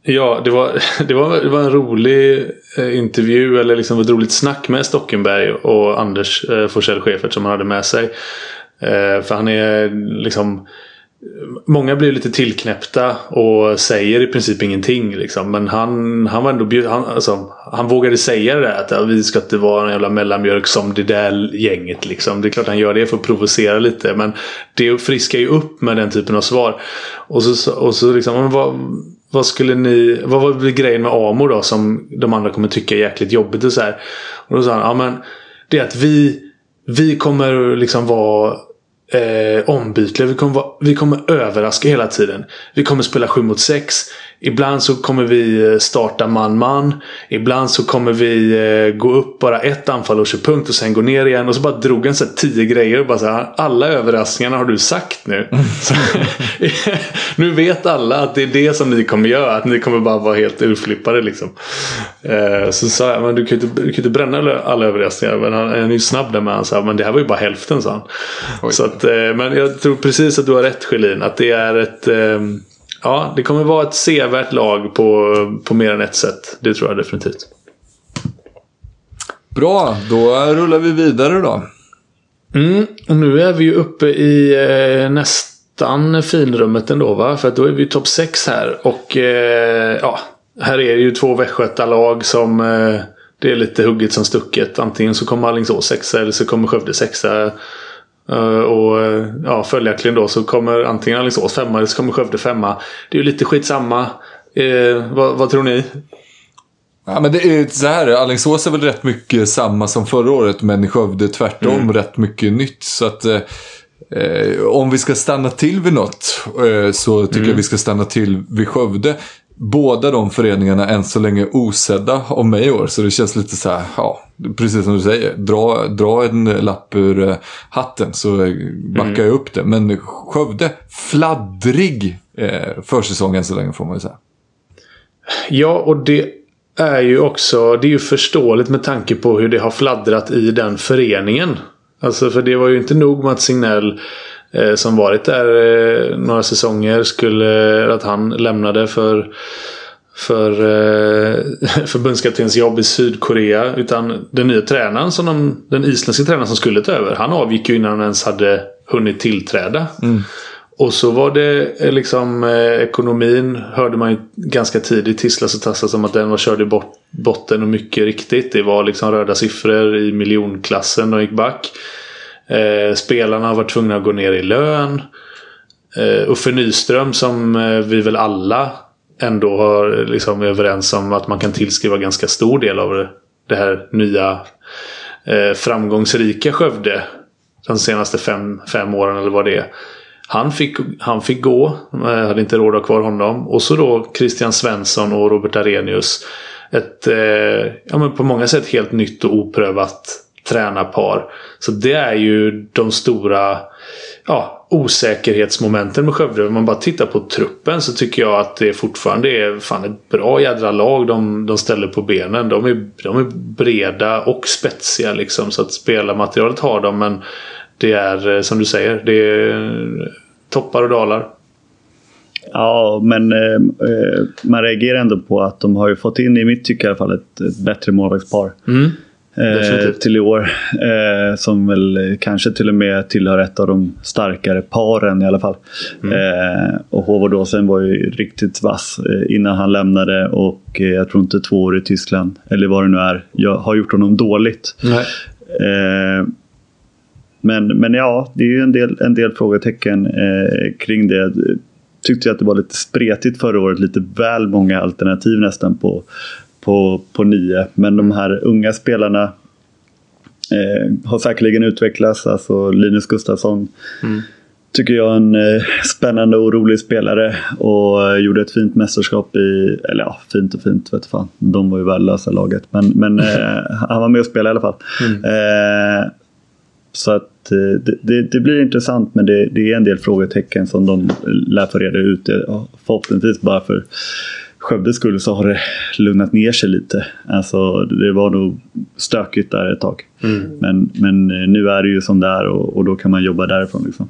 [SPEAKER 3] Ja, det var, det var, det var en rolig eh, intervju eller liksom ett roligt snack med Stockenberg och Anders eh, Forsell Schäfert som han hade med sig. Eh, för han är liksom Många blir lite tillknäppta och säger i princip ingenting. Liksom. Men han, han var ändå han, alltså, han vågade säga det där att ja, vi ska inte vara en jävla mellanmjölk som det där gänget. Liksom. Det är klart han gör det för att provocera lite. Men det friskar ju upp med den typen av svar. Och så, och så liksom, vad, vad skulle ni, vad var grejen med Amo då som de andra kommer tycka är jäkligt jobbigt och så här. Och då sa han, ja men det är att vi, vi kommer liksom vara eh, ombytliga. Vi kommer, vara, vi kommer överraska hela tiden. Vi kommer spela 7 mot 6. Ibland så kommer vi eh, starta man-man. Ibland så kommer vi eh, gå upp bara ett anfall och köra punkt och sen gå ner igen. Och så bara drog han så tio grejer. Och bara så här, alla överraskningarna har du sagt nu. Så, nu vet alla att det är det som ni kommer göra. Att ni kommer bara vara helt urflippade liksom. Eh, så sa jag, men du kan ju inte, du kan inte bränna alla, överraskningar. Men han, han är ju snabb där med. Han sa, men det här var ju bara hälften sa han. Så att, men jag tror precis att du har rätt Schelin. Att det är ett... Eh, ja, det kommer vara ett sevärt lag på, på mer än ett sätt. Det tror jag definitivt.
[SPEAKER 1] Bra, då rullar vi vidare då.
[SPEAKER 3] Mm, och nu är vi ju uppe i eh, nästan finrummet ändå va? För då är vi topp 6 här. Och eh, ja, här är det ju två västgötalag som eh, det är lite hugget som stucket. Antingen så kommer Alingsås sexa eller så kommer Skövde sexa. Eh, och eh, ja, följaktligen då så kommer antingen Alingsås femma eller så kommer Skövde femma. Det är ju lite skitsamma. Eh, vad, vad tror ni?
[SPEAKER 1] Ja, men det är så här, Alingsås är väl rätt mycket samma som förra året, men Skövde tvärtom rätt mycket nytt. Så att eh, eh, om vi ska stanna till vid något eh, så tycker jag vi ska stanna till vid Skövde. Båda de föreningarna än så länge osedda av mig i år, så det känns lite så här, ja, precis som du säger, dra, dra en lapp ur eh, hatten så eh, backar jag upp det. Men Skövde, fladdrig eh, försäsong än så länge får man ju säga.
[SPEAKER 3] Ja, och det är ju också det är ju förståeligt med tanke på hur det har fladdrat i den föreningen. Alltså för det var ju inte nog med att Signell som varit där eh, några säsonger skulle att han lämnade för för eh, förbundskaptenens jobb i Sydkorea. Utan den nya tränaren, som de, den isländska tränaren som skulle ta över. Han avgick ju innan han ens hade hunnit tillträda. Och så var det eh, liksom eh, ekonomin hörde man ju ganska tidigt tisslas och tasslas om att den var körd i bort, botten och mycket riktigt. Det var liksom röda siffror i miljonklassen och gick back. Eh, spelarna har varit tvungna att gå ner i lön. Eh, Uffe Nyström som eh, vi väl alla ändå har liksom är överens om att man kan tillskriva ganska stor del av det, här nya eh, framgångsrika Skövde. De senaste fem, fem åren eller vad det är. Han fick, han fick gå. Eh, hade inte råd att ha kvar honom. Och så då Christian Svensson och Robert Arrhenius. Ett eh, ja, men på många sätt helt nytt och oprövat tränarpar. Så det är ju de stora ja, osäkerhetsmomenten med Skövde. Om man bara tittar på truppen så tycker jag att det fortfarande är fan ett bra jädra lag de, de ställer på benen. De är, de är breda och spetsiga liksom. Så att spelarmaterialet har de men det är eh, som du säger. Det är toppar och dalar.
[SPEAKER 2] Ja, men eh, eh, man reagerar ändå på att de har ju fått in, i mitt tycke i alla fall, ett, ett bättre målvaktspar. Eh, till i år. Eh, som väl kanske till och med tillhör ett av de starkare paren i alla fall. Eh, och Hovardåsen var ju riktigt vass eh, innan han lämnade och eh, jag tror inte två år i Tyskland, eller vad det nu är, jag har gjort honom dåligt. Eh, men, men ja, det är ju en del, en del frågetecken kring det. Tyckte jag att det var lite spretigt förra året. Lite väl många alternativ nästan på, på, på nio. Men de här unga spelarna eh, har säkerligen utvecklats. Alltså Linus Gustafsson tycker jag, en eh, spännande och rolig spelare och eh, gjorde ett fint mästerskap i, eller ja, fint och fint vet fan. De var ju värdelösa laget, men, men eh, han var med och spelade i alla fall.
[SPEAKER 3] Mm.
[SPEAKER 2] Eh, så att det, det, det, blir intressant, men det, det, är en del frågetecken som de lär få reda ut. Förhoppningsvis bara för Skövdes skull så har det lugnat ner sig lite. Alltså, det var nog stökigt där ett tag. Mm. Men, men nu är det ju som det är och, och då kan man jobba därifrån. Liksom.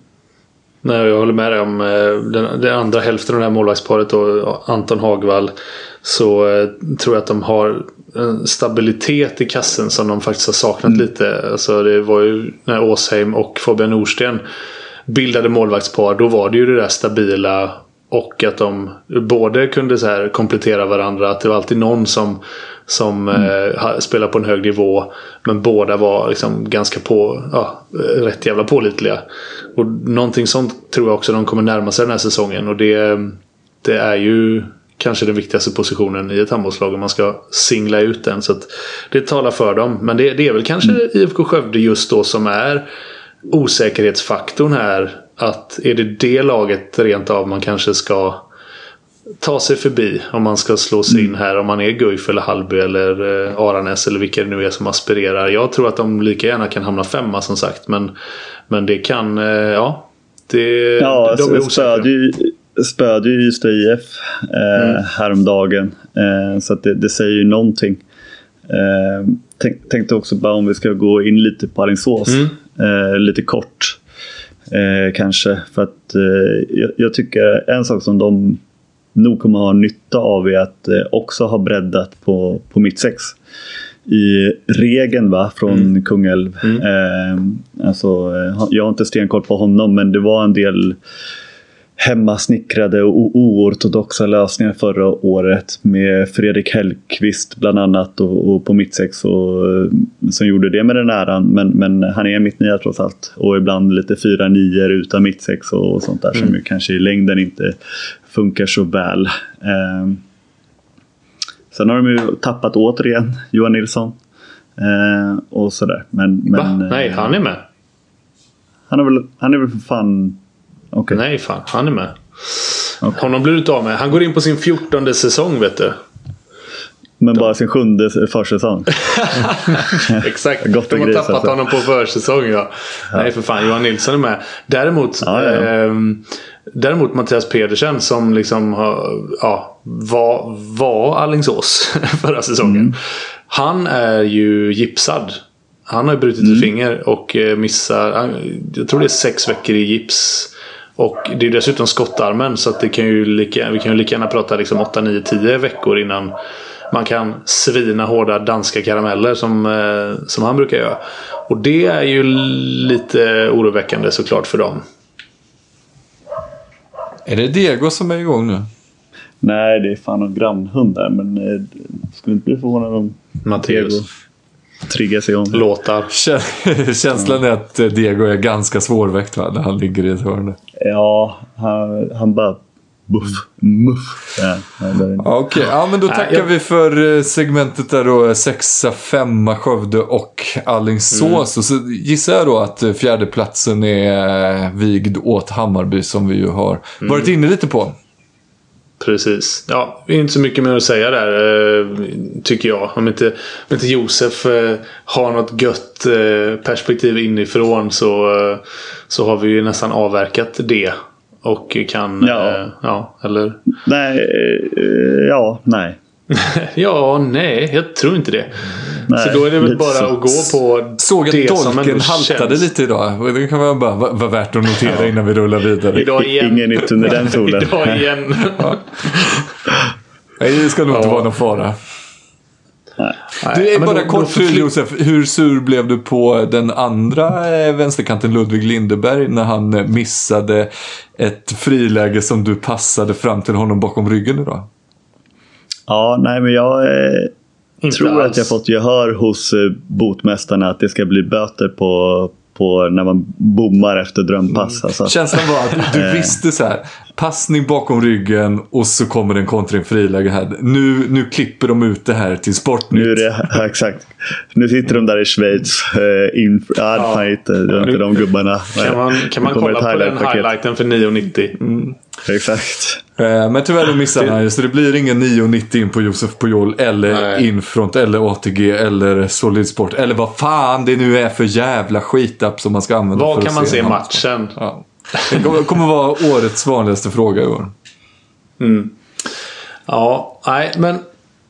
[SPEAKER 3] Nej, jag håller med dig om eh, den, den andra hälften av det här målvaktsparet och Anton Hagvall. Så eh, tror jag att de har en stabilitet i kassen som de faktiskt har saknat mm. lite. Alltså det var ju när Åsheim och Fabian Norsten bildade målvaktspar. Då var det ju det där stabila och att de både kunde så här komplettera varandra. Att det var alltid någon som, som mm. eh, spelade på en hög nivå. Men båda var liksom ganska på, ja, rätt jävla pålitliga. Och någonting sånt tror jag också de kommer närma sig den här säsongen. Och det, det är ju kanske den viktigaste positionen i ett handbollslag om man ska singla ut den. Så det talar för dem. Men det, det är väl kanske mm. IFK Skövde just då som är osäkerhetsfaktorn här att är det det laget rent av man kanske ska ta sig förbi om man ska slå sig in mm. här. Om man är Guif eller Hallby eller eh, Aranäs eller vilka det nu är som aspirerar. Jag tror att de lika gärna kan hamna femma som sagt. Men, men det kan, eh, ja. Det,
[SPEAKER 2] ja, de är spöade ju, spöade ju Ystad IF eh, mm. häromdagen. Eh, så det, det, säger ju någonting. Eh, tänk, tänkte också bara om vi ska gå in lite på Alingsås. Mm. Eh, lite kort. Eh, kanske. För att eh, jag, jag, tycker en sak som de nog kommer ha nytta av är att eh, också ha breddat på, på mittsex. I regeln va, från mm. Kungälv. Mm. Eh, alltså, eh, jag har inte stenkoll på honom men det var en del hemmasnickrade och oortodoxa lösningar förra året med Fredrik Hellqvist bland annat och, och på mittsex och, som gjorde det med den äran. Men, men han är mittnia trots allt och ibland lite 4-9 utan mittsex och, och sånt där mm. som ju kanske i längden inte funkar så väl. Eh, sen har de ju tappat återigen Johan Nilsson eh, och sådär. Men, men,
[SPEAKER 3] Va? Nej, han är med.
[SPEAKER 2] Han är väl, han är väl för fan
[SPEAKER 3] Okay. Nej, fan. Han är med. Okay. Honom blir du inte av med. Han går in på sin fjortonde säsong, vet du.
[SPEAKER 2] Men bara sin sjunde försäsong.
[SPEAKER 3] Exakt. Gott De har tappat alltså. honom på försäsong, ja. ja. Nej, för fan. Johan Nilsson är med. Däremot, ja, ja, eh, däremot Mattias Pedersen som liksom ja, var, var Allingsås förra säsongen. Mm. Han är ju gipsad. Han har ju brutit mm. ett finger och eh, missar, jag tror det är sex veckor i gips. Och det är dessutom skottarmen så att det kan ju lika, vi kan ju lika gärna prata liksom 8, 9, 10 veckor innan man kan svina hårda danska karameller som, eh, som han brukar göra. Och det är ju lite oroväckande såklart för dem.
[SPEAKER 1] Är det Diego som är igång nu?
[SPEAKER 2] Nej, det är fan en grannhund där. Men eh, skulle inte bli förvånad om
[SPEAKER 3] Matteus. Diego
[SPEAKER 2] triggas igång.
[SPEAKER 3] Låtar.
[SPEAKER 1] Känslan är att Diego är ganska svårväckt va? När han ligger i ett hörn.
[SPEAKER 2] Ja, han, han bara Buff. Muff. Ja,
[SPEAKER 1] Okej, okay. ja men då tackar ja, vi för eh, segmentet där då. Sexa, femma, Skövde och Allingsås. Mm. Så gissar jag då att eh, fjärdeplatsen är eh, vigd åt Hammarby som vi ju har mm. varit inne lite på.
[SPEAKER 3] Precis. Ja, inte så mycket mer att säga där. Eh, tycker jag. Om inte, om inte Josef eh, har något gött eh, perspektiv inifrån så, så har vi ju nästan avverkat det. Och kan... Ja. ja eller?
[SPEAKER 2] Nej. Ja, nej.
[SPEAKER 3] ja, nej. Jag tror inte det. Nej, så då är det väl bara så. att gå på
[SPEAKER 1] Såg att dolken haltade känns. lite idag. Det kan man bara vara värt att notera ja. innan vi rullar vidare.
[SPEAKER 2] Idag igen. Ingen nytt under den solen.
[SPEAKER 3] idag igen.
[SPEAKER 1] Nej, det ska nog ja. inte vara någon fara. Nej. Du, är bara då, kort då Josef, hur sur blev du på den andra eh, vänsterkanten Ludvig Lindeberg när han eh, missade ett friläge som du passade fram till honom bakom ryggen idag?
[SPEAKER 2] Ja, nej men jag eh, tror alls. att jag fått gehör hos eh, botmästarna att det ska bli böter på, på när man bommar efter drömpass. Alltså.
[SPEAKER 1] Känslan var att du visste så här. Passning bakom ryggen och så kommer en kontring friläge här. Nu, nu klipper de ut det här till Sportnytt.
[SPEAKER 2] Nu är det, ja, exakt. Nu sitter de där i Schweiz. Uh, in, ja, fan, inte, det är inte de gubbarna.
[SPEAKER 3] Kan man, kan man kolla på den highlighten för 9,90? Mm.
[SPEAKER 2] Exakt.
[SPEAKER 1] Eh, men tyvärr då missade han ju, så det blir ingen 9,90 in på Josef Pujol eller Nej. Infront eller ATG eller Solid Sport. Eller vad fan det nu är för jävla skitapp som man ska använda
[SPEAKER 3] Var
[SPEAKER 1] för
[SPEAKER 3] kan
[SPEAKER 1] att
[SPEAKER 3] man
[SPEAKER 1] se
[SPEAKER 3] matchen?
[SPEAKER 1] Ja. Det kommer, kommer vara årets vanligaste fråga i år.
[SPEAKER 3] Mm. Ja, nej men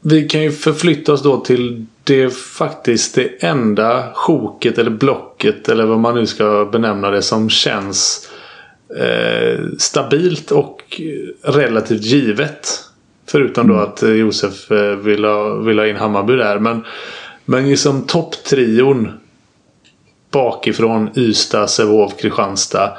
[SPEAKER 3] vi kan ju förflytta oss då till det faktiskt det enda sjoket eller blocket eller vad man nu ska benämna det som känns eh, stabilt och relativt givet. Förutom då att eh, Josef eh, vill, ha, vill ha in Hammarby där. Men, men liksom topptrion bakifrån Ystad, Sävehof, Kristianstad.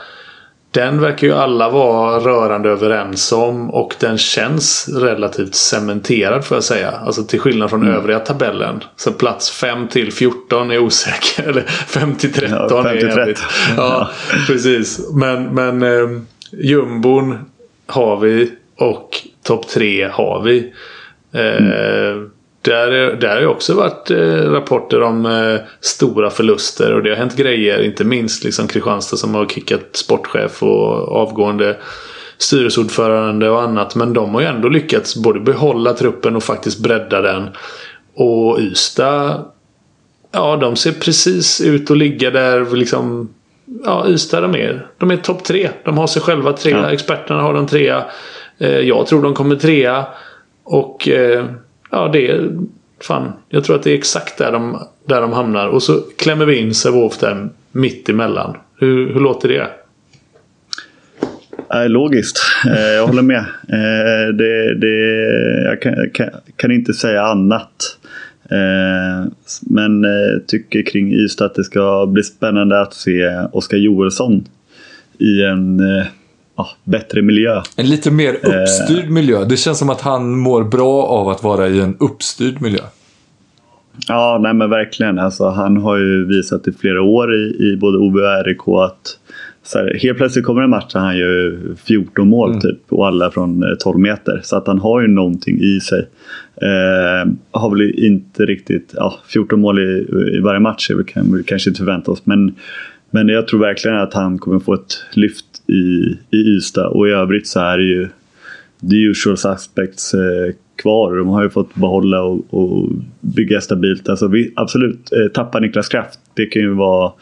[SPEAKER 3] Den verkar ju alla vara rörande överens om och den känns relativt cementerad får jag säga. Alltså till skillnad från mm. övriga tabellen. Så plats 5 till 14 är osäker. Eller 5 till 13 ja, 5 till är jävligt. Ja, precis. Men, men eh, jumbon har vi och topp 3 har vi. Eh, mm. Där, där har ju också varit eh, rapporter om eh, stora förluster och det har hänt grejer. Inte minst liksom Kristianstad som har kickat sportchef och avgående styrelseordförande och annat. Men de har ju ändå lyckats både behålla truppen och faktiskt bredda den. Och Ystad Ja, de ser precis ut att ligga där liksom Ja, Ystad de är, de är topp tre. De har sig själva trea. Ja. Experterna har dem trea. Eh, jag tror de kommer trea. Och eh, ja, det är fan. Jag tror att det är exakt där de, där de hamnar. Och så klämmer vi in Sävehof där mitt emellan. Hur, hur låter det?
[SPEAKER 2] Logiskt. Eh, jag håller med. Eh, det, det, jag kan, kan, kan, inte säga annat. Eh, men eh, tycker kring Ystad att det ska bli spännande att se Oskar Joelsson i en eh, ja, bättre miljö.
[SPEAKER 1] En lite mer uppstyrd eh, miljö. Det känns som att han mår bra av att vara i en uppstyrd miljö.
[SPEAKER 2] Ja, nej men verkligen. Alltså, han har ju visat i flera år i, i både OB och RIK att så här, helt plötsligt kommer en match där han gör 14 mål mm. typ och alla från 12 eh, meter. Så att han har ju någonting i sig. Eh, har väl inte riktigt, ja 14 mål i, i varje match kan vi kanske inte förvänta oss. Men, men jag tror verkligen att han kommer få ett lyft i, i Ystad. Och i övrigt så är det ju the usual suspects eh, kvar. De har ju fått behålla och, och bygga stabilt. Alltså vi, absolut, eh, tappa Niklas Kraft, det kan ju vara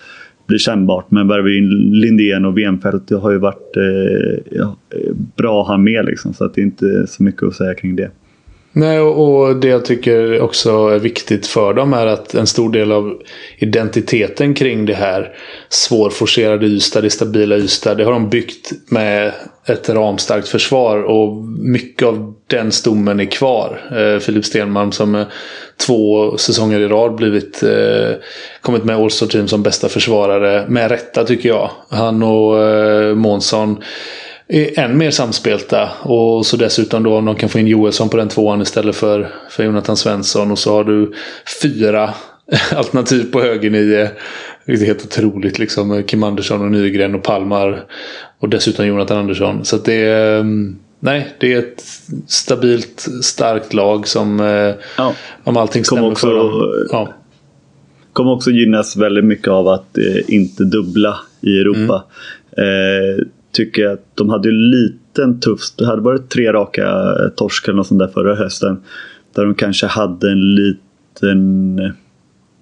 [SPEAKER 2] bli kännbart. Men värva in Lindén och Wenfeldt, det har ju varit eh, ja, eh, bra han med liksom. Så att det är inte så mycket att säga kring det.
[SPEAKER 3] Nej, och det jag tycker också är viktigt för dem är att en stor del av identiteten kring det här svårforcerade Ystad, det stabila Ystad, det har de byggt med ett ramstarkt försvar och mycket av den stommen är kvar. Eh, Filip Stenmalm som två säsonger i rad blivit eh, kommit med All Star Team som bästa försvarare. Med rätta tycker jag. Han och eh, Månsson är än mer samspelta. Och så dessutom då om de kan få in Joelsson på den tvåan istället för, för Jonathan Svensson. Och så har du fyra alternativ på högernio. Det är helt otroligt liksom. Kim Andersson och Nygren och Palmar. Och dessutom Jonathan Andersson. Så det är... Mm, nej, det är ett stabilt, starkt lag som... Eh, ja. Om allting stämmer också, för dem. Ja.
[SPEAKER 2] Kommer också gynnas väldigt mycket av att eh, inte dubbla i Europa. Mm. Eh, tycker jag att de hade en liten tuff... Det hade varit tre raka eh, torsk eller något sånt där förra hösten. Där de kanske hade en liten eh,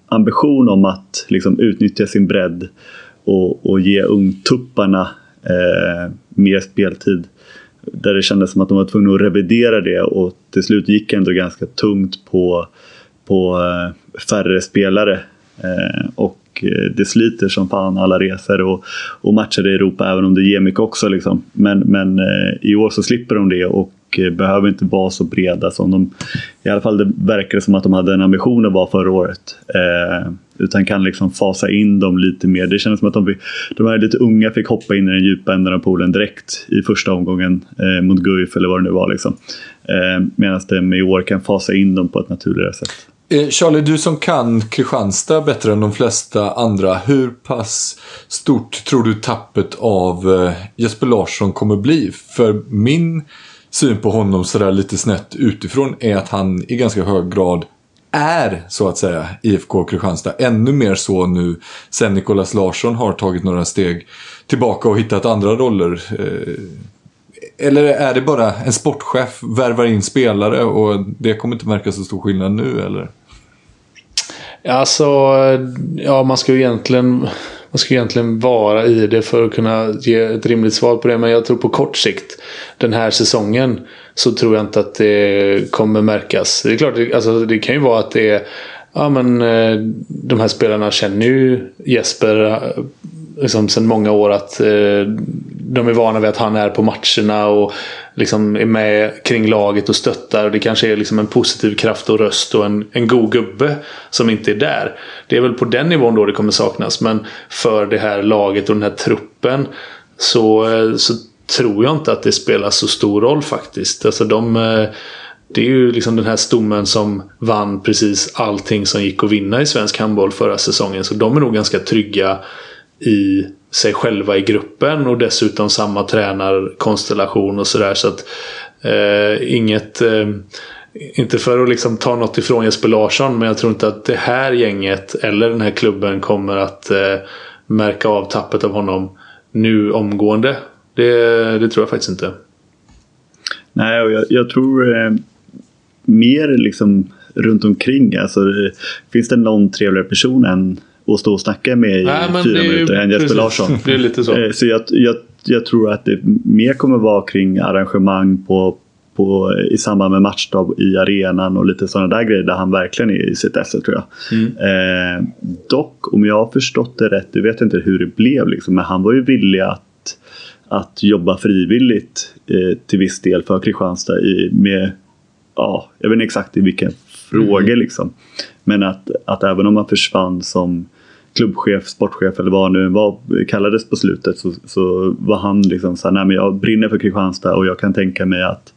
[SPEAKER 2] ambition om att liksom utnyttja sin bredd och, och ge ungtupparna eh, mer speltid. Där det kändes som att de var tvungna att revidera det och till slut gick ändå ganska tungt på, på eh, färre spelare. Eh, och Eh, det sliter som fan alla resor och, och matcher i Europa även om det ger mycket också. Liksom. Men, men eh, i år så slipper de det och eh, behöver inte vara så breda som de... I alla fall det verkar som att de hade en ambition att vara förra året. Eh, utan kan liksom fasa in dem lite mer. Det kändes som att de, de här lite unga fick hoppa in i den djupa änden av poolen direkt i första omgången eh, mot Guif eller vad det nu var. Liksom. Eh, Medan de i år kan fasa in dem på ett naturligare sätt.
[SPEAKER 1] Eh, Charlie, du som kan Kristianstad bättre än de flesta andra. Hur pass stort tror du tappet av eh, Jesper Larsson kommer bli? För min syn på honom sådär lite snett utifrån är att han i ganska hög grad är, så att säga, IFK Kristianstad. Ännu mer så nu sen Nicolas Larsson har tagit några steg tillbaka och hittat andra roller. Eh, eller är det bara en sportchef värvar in spelare och det kommer inte märka så stor skillnad nu eller?
[SPEAKER 3] Alltså, ja man ska ju egentligen man ska egentligen vara i det för att kunna ge ett rimligt svar på det. Men jag tror på kort sikt, den här säsongen, så tror jag inte att det kommer märkas. Det är klart, alltså, det kan ju vara att det är Ja men eh, de här spelarna känner ju Jesper eh, liksom sedan många år att eh, de är vana vid att han är på matcherna och liksom är med kring laget och stöttar. Och det kanske är liksom en positiv kraft och röst och en, en god gubbe som inte är där. Det är väl på den nivån då det kommer saknas. Men för det här laget och den här truppen så, eh, så tror jag inte att det spelar så stor roll faktiskt. Alltså de, eh, det är ju liksom den här stommen som vann precis allting som gick att vinna i svensk handboll förra säsongen. Så de är nog ganska trygga i sig själva i gruppen och dessutom samma tränarkonstellation och sådär. Så att eh, inget... Eh, inte för att liksom ta något ifrån Jesper Larsson men jag tror inte att det här gänget eller den här klubben kommer att eh, märka av tappet av honom nu omgående. Det, det tror jag faktiskt inte.
[SPEAKER 2] Nej, och jag, jag tror eh, mer liksom runt omkring. Alltså, eh, finns det någon trevligare person än att stå och snacka med i Nej, fyra minuter än Jesper Larsson.
[SPEAKER 3] Det är lite så. Eh,
[SPEAKER 2] så jag, jag, jag, tror att det mer kommer vara kring arrangemang på, på, i samband med matchdag i arenan och lite sådana där grejer där han verkligen är i sitt esse tror jag. Mm. Eh, dock, om jag har förstått det rätt, jag vet inte hur det blev, liksom, men han var ju villig att att jobba frivilligt eh, till viss del för Kristianstad i, med, ja, jag vet inte exakt i vilka frågor mm. liksom. Men att, att även om man försvann som klubbchef, sportchef eller vad nu var, kallades på slutet så, så var han liksom så här, nej men jag brinner för Kristianstad och jag kan tänka mig att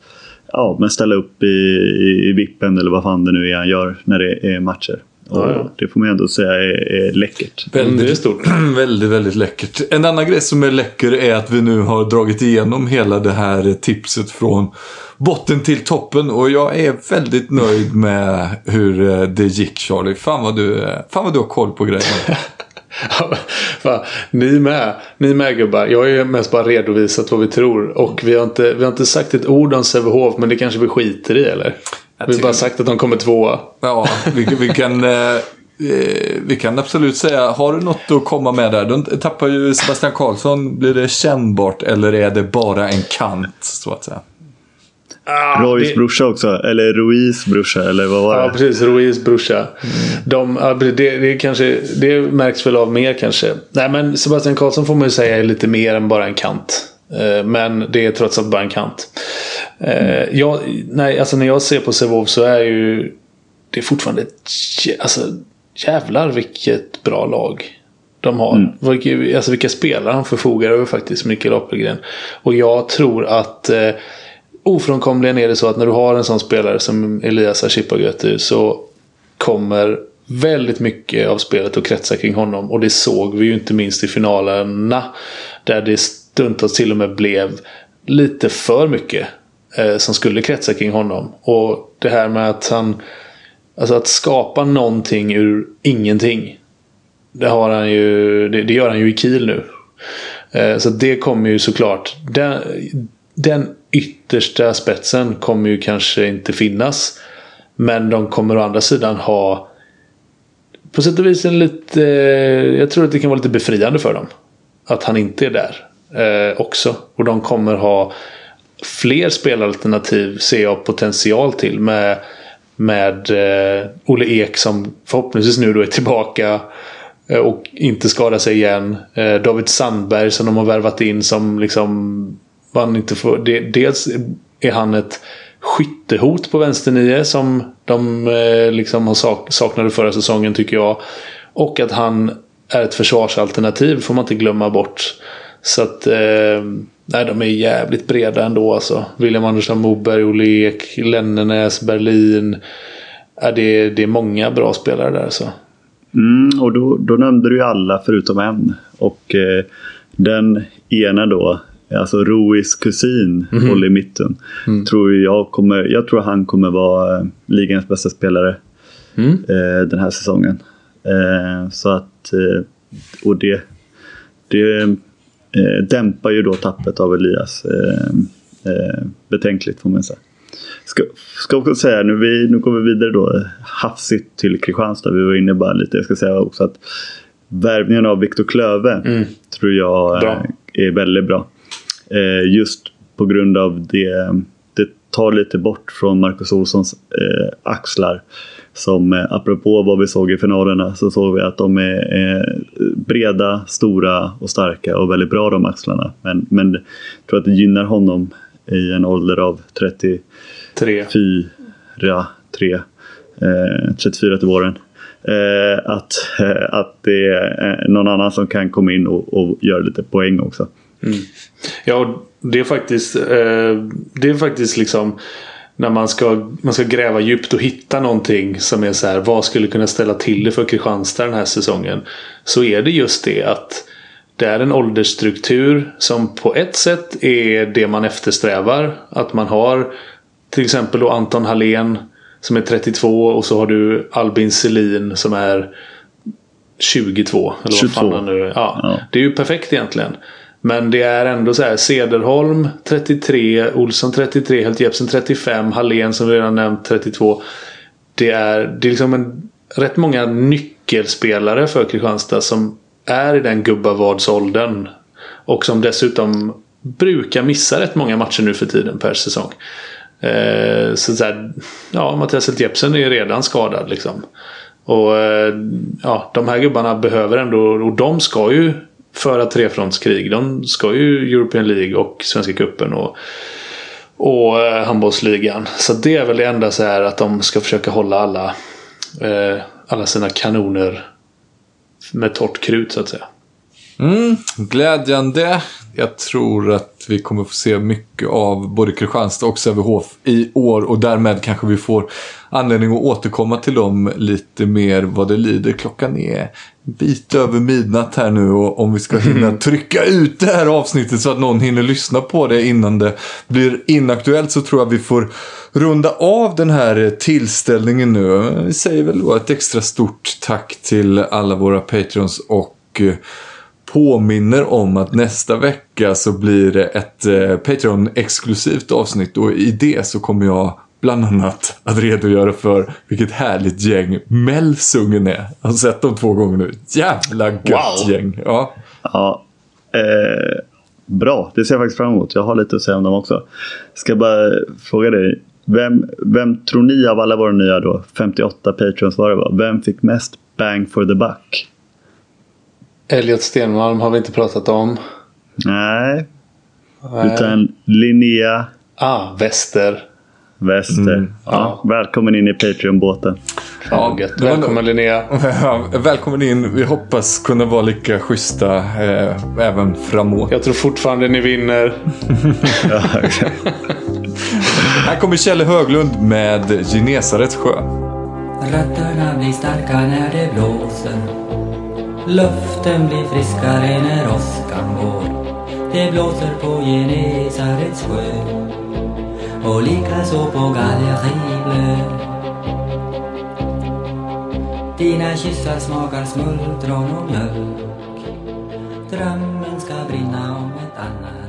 [SPEAKER 2] ja, men ställa upp i, i, i vippen eller vad fan det nu är han gör när det är matcher. Ja, ja. Det får man ändå säga är, är läckert.
[SPEAKER 1] Väldigt, stort. väldigt, väldigt läckert. En annan grej som är läcker är att vi nu har dragit igenom hela det här tipset från botten till toppen. Och jag är väldigt nöjd med hur eh, det gick Charlie. Fan vad du, eh, fan vad du har koll på grejerna.
[SPEAKER 3] ni med. Ni med gubbar. Jag har ju mest bara redovisat vad vi tror. Och vi har inte, vi har inte sagt ett ord om Sävehof. Men det kanske vi skiter i eller? Vi har bara sagt att de kommer tvåa.
[SPEAKER 1] Ja, vi, vi kan... Eh, eh, vi kan absolut säga, har du något att komma med där? Då tappar ju Sebastian Karlsson. Blir det kännbart eller är det bara en kant så att säga?
[SPEAKER 2] Ah, Roys det... brorsa också, eller Ruiz brorsa, eller vad var det?
[SPEAKER 3] Ja, precis. Ruiz brorsa. Mm. De, det, det, kanske, det märks väl av mer kanske. Nej, men Sebastian Karlsson får man ju säga är lite mer än bara en kant. Eh, men det är trots allt bara en kant. Mm. Jag, nej, alltså när jag ser på Sevov så är ju det är fortfarande ett, alltså, jävlar vilket bra lag de har. Mm. Alltså vilka spelare han förfogar över faktiskt, Mikael Appelgren. Och jag tror att eh, ofrånkomligen är det så att när du har en sån spelare som Elias Ashipagötu så kommer väldigt mycket av spelet att kretsa kring honom. Och det såg vi ju inte minst i finalerna. Där det stundtals till och med blev lite för mycket eh, som skulle kretsa kring honom. Och det här med att han... Alltså att skapa någonting ur ingenting. Det, har han ju, det, det gör han ju i Kiel nu. Eh, så det kommer ju såklart... Den, den yttersta spetsen kommer ju kanske inte finnas. Men de kommer å andra sidan ha på sätt och vis en lite... Jag tror att det kan vara lite befriande för dem. Att han inte är där eh, också. Och de kommer ha fler spelalternativ ser jag potential till. Med, med eh, Olle Ek som förhoppningsvis nu då är tillbaka. Eh, och inte skadar sig igen. Eh, David Sandberg som de har värvat in som liksom man inte får, det, dels är han ett skyttehot på vänsternio som de eh, liksom har sak, saknade förra säsongen tycker jag. Och att han är ett försvarsalternativ får man inte glömma bort. Så att eh, nej, de är jävligt breda ändå alltså. William Andersson Moberg, Olle Ek, Lennenäs, Berlin. Eh, det, det är många bra spelare där så.
[SPEAKER 2] Mm, och då, då nämnde du ju alla förutom en. Och eh, den ena då, alltså Ruis kusin,
[SPEAKER 3] Mhm.
[SPEAKER 2] håller i mitten.
[SPEAKER 3] Mm.
[SPEAKER 2] Tror jag, kommer, jag tror han kommer vara eh, ligans bästa spelare
[SPEAKER 3] Mm.
[SPEAKER 2] eh, den här säsongen. Eh, så att, eh, och det, det eh, dämpar ju då tappet av Elias eh, betänkligt får man säga. Ska, ska också säga, nu, vi, nu går vi vidare då hafsigt till Kristianstad. Vi var inne bara lite, jag ska säga också att värvningen av Viktor Klöve tror jag
[SPEAKER 3] Bra.
[SPEAKER 2] är väldigt bra. Eh, just på grund av det, det tar lite bort från Marcus Olssons eh, axlar. Som eh, apropå vad vi såg i finalerna så såg vi att de är eh, breda, stora och starka och väldigt bra de axlarna. Men, men jag tror att det gynnar honom i en ålder av 30
[SPEAKER 3] Tre.
[SPEAKER 2] 34, 3, eh, 34 till våren. Eh, att, eh, att det är någon annan som kan komma in och, och göra lite poäng också.
[SPEAKER 3] Ja, och det är faktiskt eh, Det är faktiskt liksom när man ska, man ska gräva djupt och hitta någonting som är så här vad skulle kunna ställa till det för Kristianstad den här säsongen. Så är det just det att det är en åldersstruktur som på ett sätt är det man eftersträvar. Att man har till exempel då Anton Hallén som är 32 och så har du Albin Selin som är 22. Eller
[SPEAKER 2] 22.
[SPEAKER 3] vad fan han nu ja,
[SPEAKER 2] Ja.
[SPEAKER 3] Det är ju perfekt egentligen. Men det är ändå så här Cederholm 33, Olsson 33, Helt Jepsen 35, Hallén som vi redan nämnt 32. Det är, det är liksom en, rätt många nyckelspelare för Kristianstad som är i den gubbavadsåldern. Och som dessutom brukar missa rätt många matcher nu för tiden per säsong. Eh, så så här, ja, Mattias Helt Jepsen är ju redan skadad liksom. Och eh, ja, de här gubbarna behöver ändå, och de ska ju föra trefrontskrig. De ska ju European League och Svenska Cupen och, och eh, handbollsligan. Så det är väl det enda så här att de ska försöka hålla alla, eh, alla sina kanoner med torrt krut så att säga.
[SPEAKER 1] Mm, glädjande. Jag tror att vi kommer få se mycket av både Kristianstad och Sävehof i år och därmed kanske vi får anledning att återkomma till dem lite mer vad det lider. Klockan är en bit över midnatt här nu och om vi ska hinna trycka ut det här avsnittet så att någon hinner lyssna på det innan det blir inaktuellt så tror jag vi får runda av den här tillställningen nu. Vi säger väl då ett extra stort tack till alla våra Patreons och eh, påminner om att nästa vecka så blir det ett eh, Patreon-exklusivt avsnitt och i det så kommer jag bland annat att redogöra för vilket härligt gäng Melsungen är. Jag har sett dem två gånger nu. Jävla gött
[SPEAKER 3] Wow.
[SPEAKER 1] gäng. Ja.
[SPEAKER 2] Ja, eh, bra, det ser jag faktiskt fram emot. Jag har lite att säga om dem också. Ska bara fråga dig. Vem, vem tror ni av alla våra nya då, 58 patrons var det var, vem fick mest bang for the buck?
[SPEAKER 3] Elliot Stenmalm har vi inte pratat om.
[SPEAKER 2] Nej,
[SPEAKER 3] Nej.
[SPEAKER 2] utan Linnea
[SPEAKER 3] Ah, Väster.
[SPEAKER 2] Wester. Ja, välkommen in i Patreon-båten.
[SPEAKER 3] Ja, gött. Välkommen Linnea.
[SPEAKER 1] Ja, Välkommen in. Vi hoppas kunna vara lika schyssta eh, även framåt.
[SPEAKER 3] Jag tror fortfarande ni vinner.
[SPEAKER 1] Här kommer Kjelle Höglund med Genesarets sjö.
[SPEAKER 4] Rötterna blir starka när det blåser Luften blir friskare när åskan går. Det blåser på Genesarets sjö. Och likaså på Gallerivlö Dina kyssar smakar smultron och mjölk. Drömmen ska brinna om ett annat